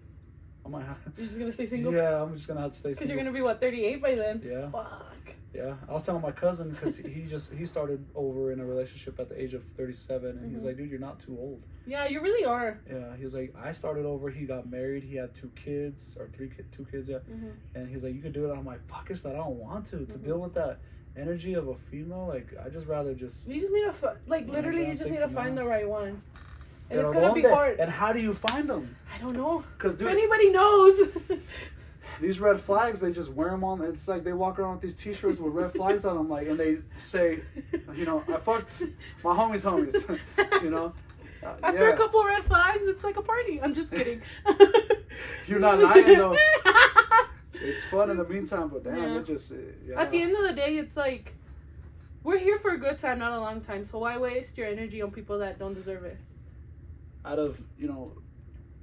I might have. You're just gonna stay single? Yeah, I'm just gonna have to stay Because single. you're gonna be, what, 38 by then? Yeah, Fuck. yeah. I was telling my cousin because he just he started over in a relationship at the age of 37, and he was Mhm. like, "Dude, you're not too old." Yeah, you really are. Yeah, he was like, "I started over. He got married. He had two kids or three kid, two kids. Yeah." hmm And he's like, "You could do it." I'm like, "Fuck, it's that I don't want to to Mhm. deal with that energy of a female, like I just rather just. You just need to like literally. You just need to find the right one, and it's gonna be hard. And how do you find them? I don't know. Because If anybody knows, [laughs] these red flags, they just wear them on. It's like they walk around with these T-shirts with red flags on them, like, and they say, you know, I fucked my homies, homies, [laughs] you know. Uh, after yeah. a couple red flags, it's like a party. I'm just [laughs] kidding. You're not lying, though. It's fun in the meantime, but damn, Yeah. it just. uh, Yeah. At the end of the day, it's like we're here for a good time, not a long time. So why waste your energy on people that don't deserve it? Out of you know,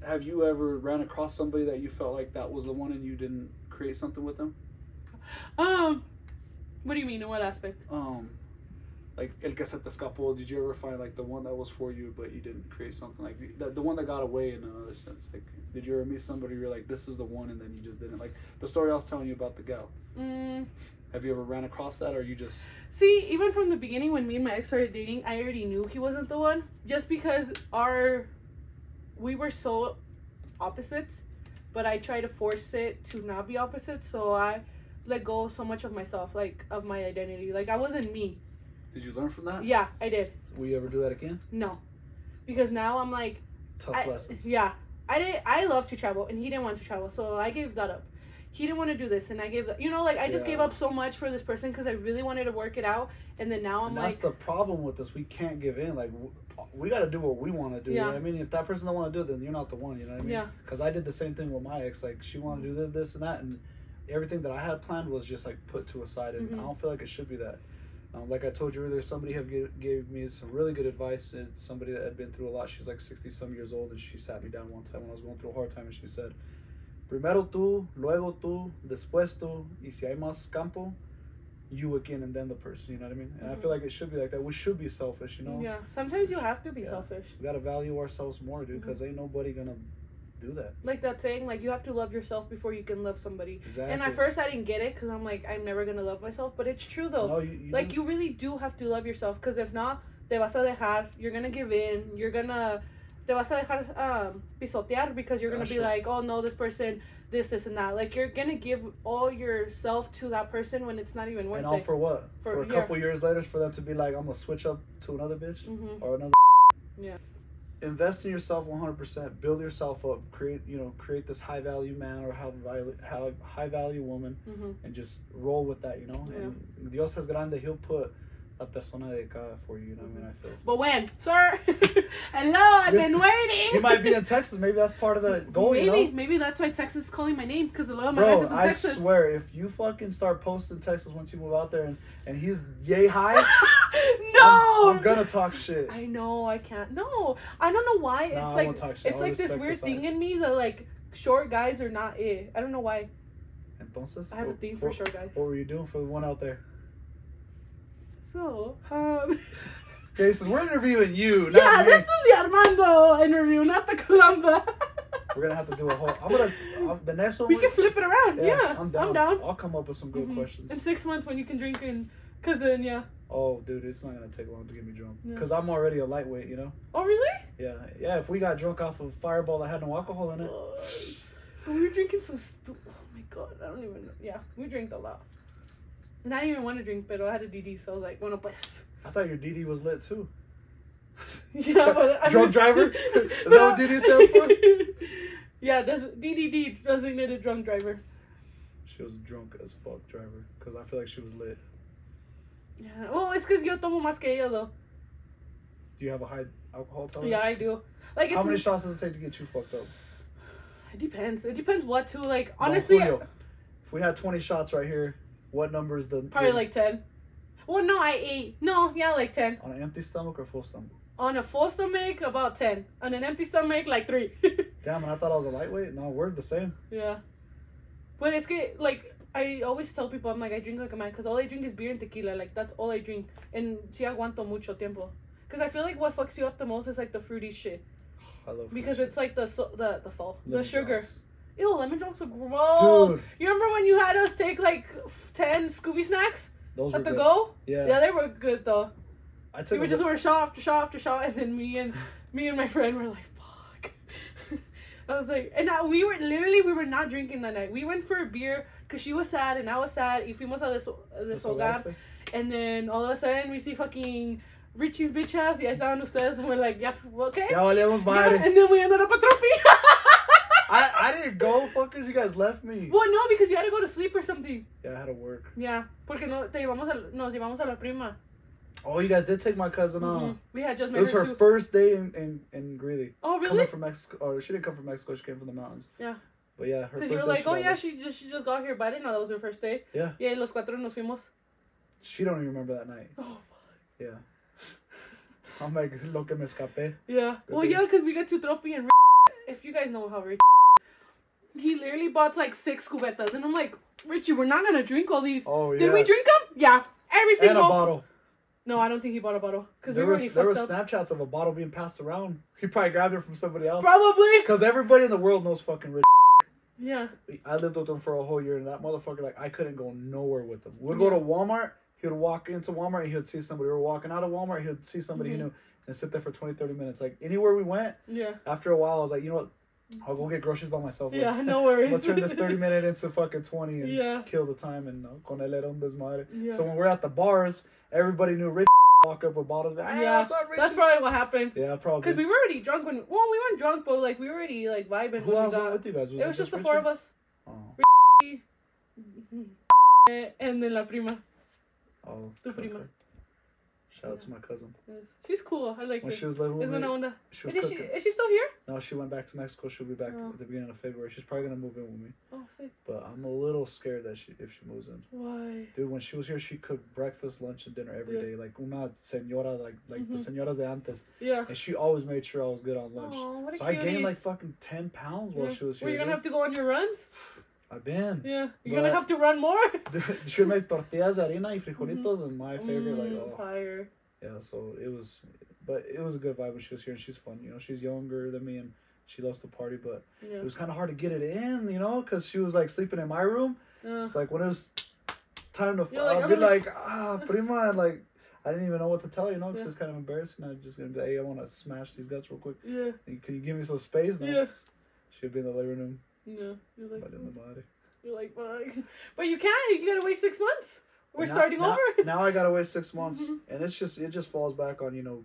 have you ever ran across somebody that you felt like that was the one and you didn't create something with them? Um, what do you mean? In what aspect? Um, like El que se te escapó. Did you ever find like the one that was for you, but you didn't create something like the, the one that got away in another sense? Like, did you ever meet somebody you're like, this is the one, and then you just didn't like the story I was telling you about the gal? Mm, Have you ever ran across that, or you just see, even from the beginning, when me and my ex started dating, I already knew he wasn't the one, just because our we were so opposites. But I tried to force it to not be opposites, so I let go so much of myself, like of my identity. Like I wasn't me. did you learn from that? Yeah, I did. Will you ever do that again? No, because now I'm like. Tough I- lessons. Yeah, I did. I love to travel, and he didn't want to travel, so I gave that up. He didn't want to do this, and I gave. You know, like I just Yeah. gave up so much for this person because I really wanted to work it out, and then now I'm and like, that's the problem with this. We can't give in. Like we got to do what we want to do. You know Yeah. what I mean? If that person don't want to do it, then you're not the one. You know what I mean? Yeah. Because I did the same thing with my ex. Like she wanted to do this, this, and that, and everything that I had planned was just like put to a side, and Mhm. I don't feel like it should be that. Um, like I told you earlier, somebody have gave, gave me some really good advice. It's somebody that had been through a lot. She's like sixty some years old, and she sat me down one time when I was going through a hard time, and she said, "Primero tú, luego tú, después tú, y si hay más campo, you again, and then the person." You know what I mean? And I feel Mhm. like it should be like that. We should be selfish, you know. yeah. Sometimes you have to be Yeah. selfish. We gotta value ourselves more, dude, because ain't nobody gonna do that. Like that saying, like you have to love yourself before you can love somebody. Exactly. And at first I didn't get it because I'm like I'm never gonna love myself, but it's true though. no, you, you like do- you really do have to love yourself because if not te vas a dejar you're gonna give in you're gonna te vas a dejar um, pisotear because you're gonna be like oh no this person this this and that like you're gonna give all yourself to that person when it's not even worth it. and all it for what? For- For, a yeah. couple years later, for them to be like, I'm gonna switch up to another bitch hmm or another. Yeah. Invest in yourself 100%. Build yourself up. Create, you know, create this high value man or high value, high, high value woman, hmm and just roll with that. You know. And Dios es grande. He'll put a persona dedicada for you. You know what I mean? I feel. but when sir [laughs] hello I've You're been st- waiting You might be in Texas. Maybe that's part of the [laughs] goal. maybe You know. maybe that's why Texas is calling my name because a lot of my Bro, life is in I Texas I swear, if you fucking start posting Texas once you move out there and, and he's yay high, [laughs] no I'm, I'm gonna talk shit. I know I can't. No, I don't know why. It's I like won't talk shit. it's I'll like this weird thing in me that like short guys are not it. I don't know why. Entonces, I have a thing for what- short guys. What were you doing for the one out there? So, um, [laughs] Okay, so we're interviewing you. Not yeah, me. this is the Armando interview, not the Columba. We're gonna have to do a whole. I'm gonna. I'm, the next one. we can flip it around. Yeah, I'm down. I'm down. I'll come up with some good Mhm. questions. In six months, when you can drink in, cause then yeah. Oh, dude, it's not gonna take long to get me drunk. Yeah. Cause I'm already a lightweight, you know. Oh really? Yeah, yeah. If we got drunk off of Fireball that had no alcohol in it, But we were drinking so stu- Oh my god, I don't even know. Yeah, we drank a lot. And I didn't even want to drink, but I had a DD, so I was like, bueno pues. I thought your DD was lit too. [laughs] Yeah, but I [laughs] Drunk driver? [laughs] Is that what DD stands for? Yeah, does DDD designated drunk driver. She was drunk as fuck driver. Cause I feel like she was lit. Yeah. Well, it's because yo tomo más que ella though. Do you have a high alcohol tolerance? Yeah, I do. Like it's How many shots does it take to get you fucked up? it depends. It depends what to Like honestly, Julio, if we had 20 shots right here, what number is the probably like ten. Well, no, I ate. No, yeah, like ten. on an empty stomach or full stomach? On a full stomach, about ten. On an empty stomach, like three. [laughs] Damn, and I thought I was a lightweight. No, we're the same. yeah. But it's good. Like I always tell people, I'm like I drink like a man because all I drink is beer and tequila. Like that's all I drink, and si aguanto mucho tiempo. Because I feel like what fucks you up the most is like the fruity shit. [sighs] I love Because it's like the so- the the salt, Lemon the sugar. drops. Ew, lemon drops are gross. Dude, You remember when you had us take like ten Scooby snacks those at the good. go? Yeah, Yeah, they were good though. I We took were just were shot after shot after shot, and then me and me and my friend were like, "Fuck." [laughs] I was like, and I, we were literally we were not drinking that night. We went for a beer because she was sad and I was sad. Y fuimos a des- a deshogar. And then all of a sudden we see fucking Richie's bitch ass. Ya estaban ustedes. And we're like, yeah, okay. Ya valíamos Yeah, madre. and then we ended up at Trophy. [laughs] I, didn't go, fuckers. You guys left me. well, no, because you had to go to sleep or something. Yeah, I had to work. Yeah, porque no, te llevamos a, nos llevamos a la prima. Oh, you guys did take my cousin on. Mhm. We had just met. It was her her first day in, in, in Greeley. Oh, really? Coming from Mexico. Or she didn't come from Mexico. She came from the mountains. Yeah. But yeah, her Because you were like, oh got yeah, there. she just she just got here, but I didn't know that was her first day. Yeah. Yeah, los cuatro nos fuimos. She don't even remember that night. Oh, Fuck. Yeah. I'm like, lo que me escapé. yeah. Good Well, thing. yeah, because we get to Tropi and if you guys know how Rich, he literally bought like six cubetas, and I'm like, Richie, we're not gonna drink all these. Oh, yeah. Did we drink them? Yeah, every single. And a bottle. No, I don't think he bought a bottle because we There were was there was up. Snapchats of a bottle being passed around. He probably grabbed it from somebody else. Probably. Because everybody in the world knows fucking Richie. Yeah. I lived with him for a whole year, and that motherfucker, like, I couldn't go nowhere with him. We'd go to Walmart. He would walk into Walmart, and he would see somebody. We were walking out of Walmart. He would see somebody Mhm. he knew and sit there for 20, 30 minutes. Like, anywhere we went, Yeah. after a while, I was like, you know what? I'll go get groceries by myself. like, Yeah. No worries. [laughs] gonna turn this [laughs] 30 minute into fucking 20 and Yeah. kill the time and uh, con era un desmadre. Yeah. So when we're at the bars, everybody knew Rich [laughs] walk up with bottles. Hey, Yeah, what's up, Richie? That's probably what happened. yeah, probably. Cause we were already drunk when. Well, we weren't drunk, but like we were already like vibing Who when we else got. with you guys? Was it was just the four of us. Oh, And then la prima. oh Tu okay, prima. okay. Shout out to my cousin. Yes. She's cool. I like When her. she was little, Es buena onda. she was Is she, is she still here? No, she went back to Mexico. She'll be back Oh. at the beginning of February. She's probably gonna move in with me, Oh, sick. but I'm a little scared that she if she moves in. Why? Dude, when she was here, she cooked breakfast, lunch, and dinner every Yeah. day, like una señora, like like the Mhm. señoras de antes, Yeah. and she always made sure I was good on lunch. Oh, what a so I gained like fucking ten pounds while Yeah. she was here. Well, you're gonna dude. have to go on your runs. [sighs] [sighs] I've been. Yeah. You're gonna have to run more. she make tortillas [laughs] de harina y frijolitos, and my favorite, like Mm, oh fire. yeah. So it was, but it was a good vibe when she was here, and she's fun. You know, she's younger than me, and she loves to party, but Yeah. it was kind of hard to get it in, you know, because she was like sleeping in my room. Yeah. It's like when it was time to, like, I'm be gonna- like, ah, prima, and like, I didn't even know what to tell you, know, because Yeah. it's kind of embarrassing. I'm just gonna be hey, I want to smash these guts real quick. Yeah. Can you give me some space? No. 'cause she'd be in the living room, Yeah. You're like, but in the body. you're like. But you can't. You gotta wait six months. We're Now- starting now, over. now I gotta wait six months, Mhm. and it's just it just falls back on you know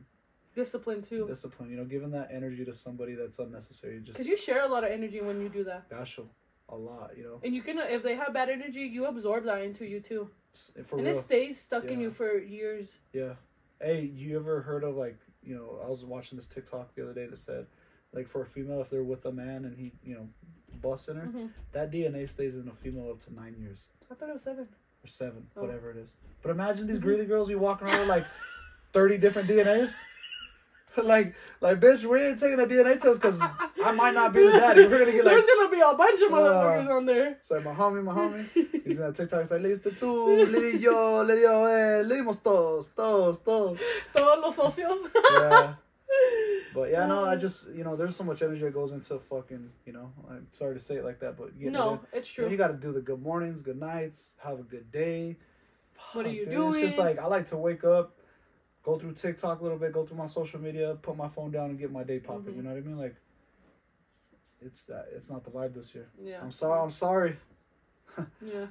Discipline too. discipline. You know, giving that energy to somebody that's unnecessary. Just Because you share a lot of energy when you do that. gosh, a lot. You know, And you can, if they have bad energy, you absorb that into you too. For and real. it stays stuck in you for years. Yeah. Hey, you ever heard of like you know? I was watching this TikTok the other day that said, like for a female, if they're with a man and he you know busting her, hmm that DNA stays in a female up to nine years I thought it was seven. or seven, Oh. whatever it is. But imagine these Mhm. greedy girls be walking around with like [laughs] thirty different DNAs. [laughs] like, like, bitch, we ain't taking a DNA test because I might not be the daddy. We're gonna get like, There's gonna be a bunch of Uh, motherfuckers on there. it's like my homie, my homie. [laughs] He's in that TikTok. It's like, le diste tú, le di yo, le dio él, le dimos todos, todos, todos. Todos los socios. Yeah. But yeah, no, I just you know, there's so much energy that goes into fucking, you know, I'm sorry to say it like that, but you know, no, it's you, know, true. you got to do the good mornings, good nights, have a good day. What are you dude, It's just like I like to wake up, go through TikTok a little bit, go through my social media, put my phone down, and get my day popping. Mhm. You know what I mean? Like, it's that it's not the vibe this year. yeah. I'm sorry. I'm sorry. [laughs] Yeah.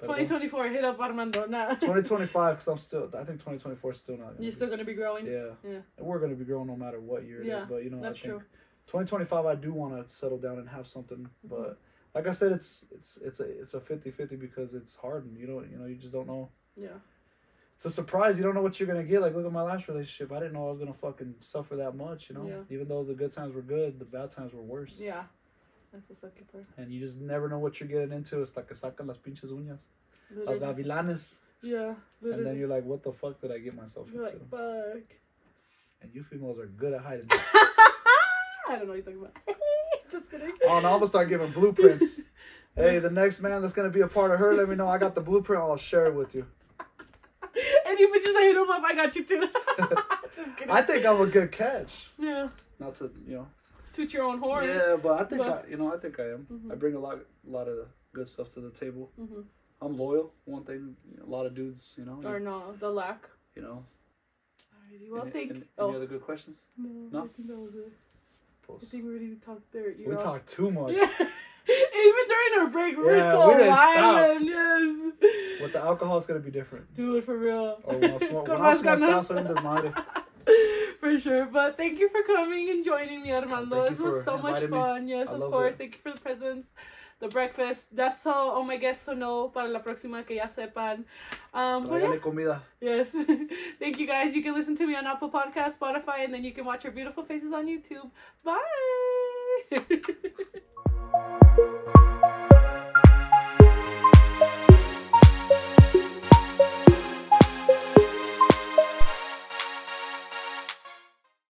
But 2024, hit up Armando. Nah. [laughs] 2025, because I'm still. I think 2024 is still not. You're be- still gonna be growing. Yeah. Yeah. And we're gonna be growing no matter what year it is. Yeah, But you know, That's I think true. 2025 I do want to settle down and have something, Mm-hmm. but like I said, it's it's it's a it's a 50-50 because it's hard and you don't you know you just don't know. Yeah. It's a surprise. You don't know what you're gonna get. Like look at my last relationship. I didn't know I was gonna fucking suffer that much. You know, Yeah. even though the good times were good, the bad times were worse. Yeah. That's the sucky part. And you just never know what you're getting into. It's like que sacan las pinches uñas, las Literally. gavilanes, Yeah. and then you're like, what the fuck did I get myself You're into? like, fuck. And you females are good at hiding. [laughs] I don't know what you're talking about. [laughs] Just kidding. oh, and I'm gonna start giving blueprints. [laughs] Hey, the next man that's gonna be a part of her, let me know. I got the blueprint. I'll share it with you. Any bitches I hit him up, I got you too. Just kidding. I think I'm a good catch. yeah. Not to you know. Toot your own horn. Yeah, but I think But- I, you know I think I am. Mhm. I bring a lot, a lot of good stuff to the table. hmm I'm loyal. One thing, a lot of dudes, you know. Or no, the lack. You know. Alrighty, well, any, thank. any, oh, any other good questions? no, No? I think that was it. I Post. think we already talked there. We talk too much. Yeah. [laughs] Even during our break, we were Yeah, still we didn't alive. stop. Yes. With the alcohol, it's gonna be different. Dude, for real. Or when smoke, Con when más smoke out, salen desmadre. [laughs] for sure. But thank you for coming and joining me, Armando. This was so much inviting me. fun. Yes, I of course. it. Thank you for the presents, the breakfast. That's all, all my guests to know para la próxima que ya sepan. Um, yeah. Comida. Yes. [laughs] Thank you guys. You can listen to me on Apple Podcast, Spotify, and then you can watch our beautiful faces on YouTube. Bye. [laughs]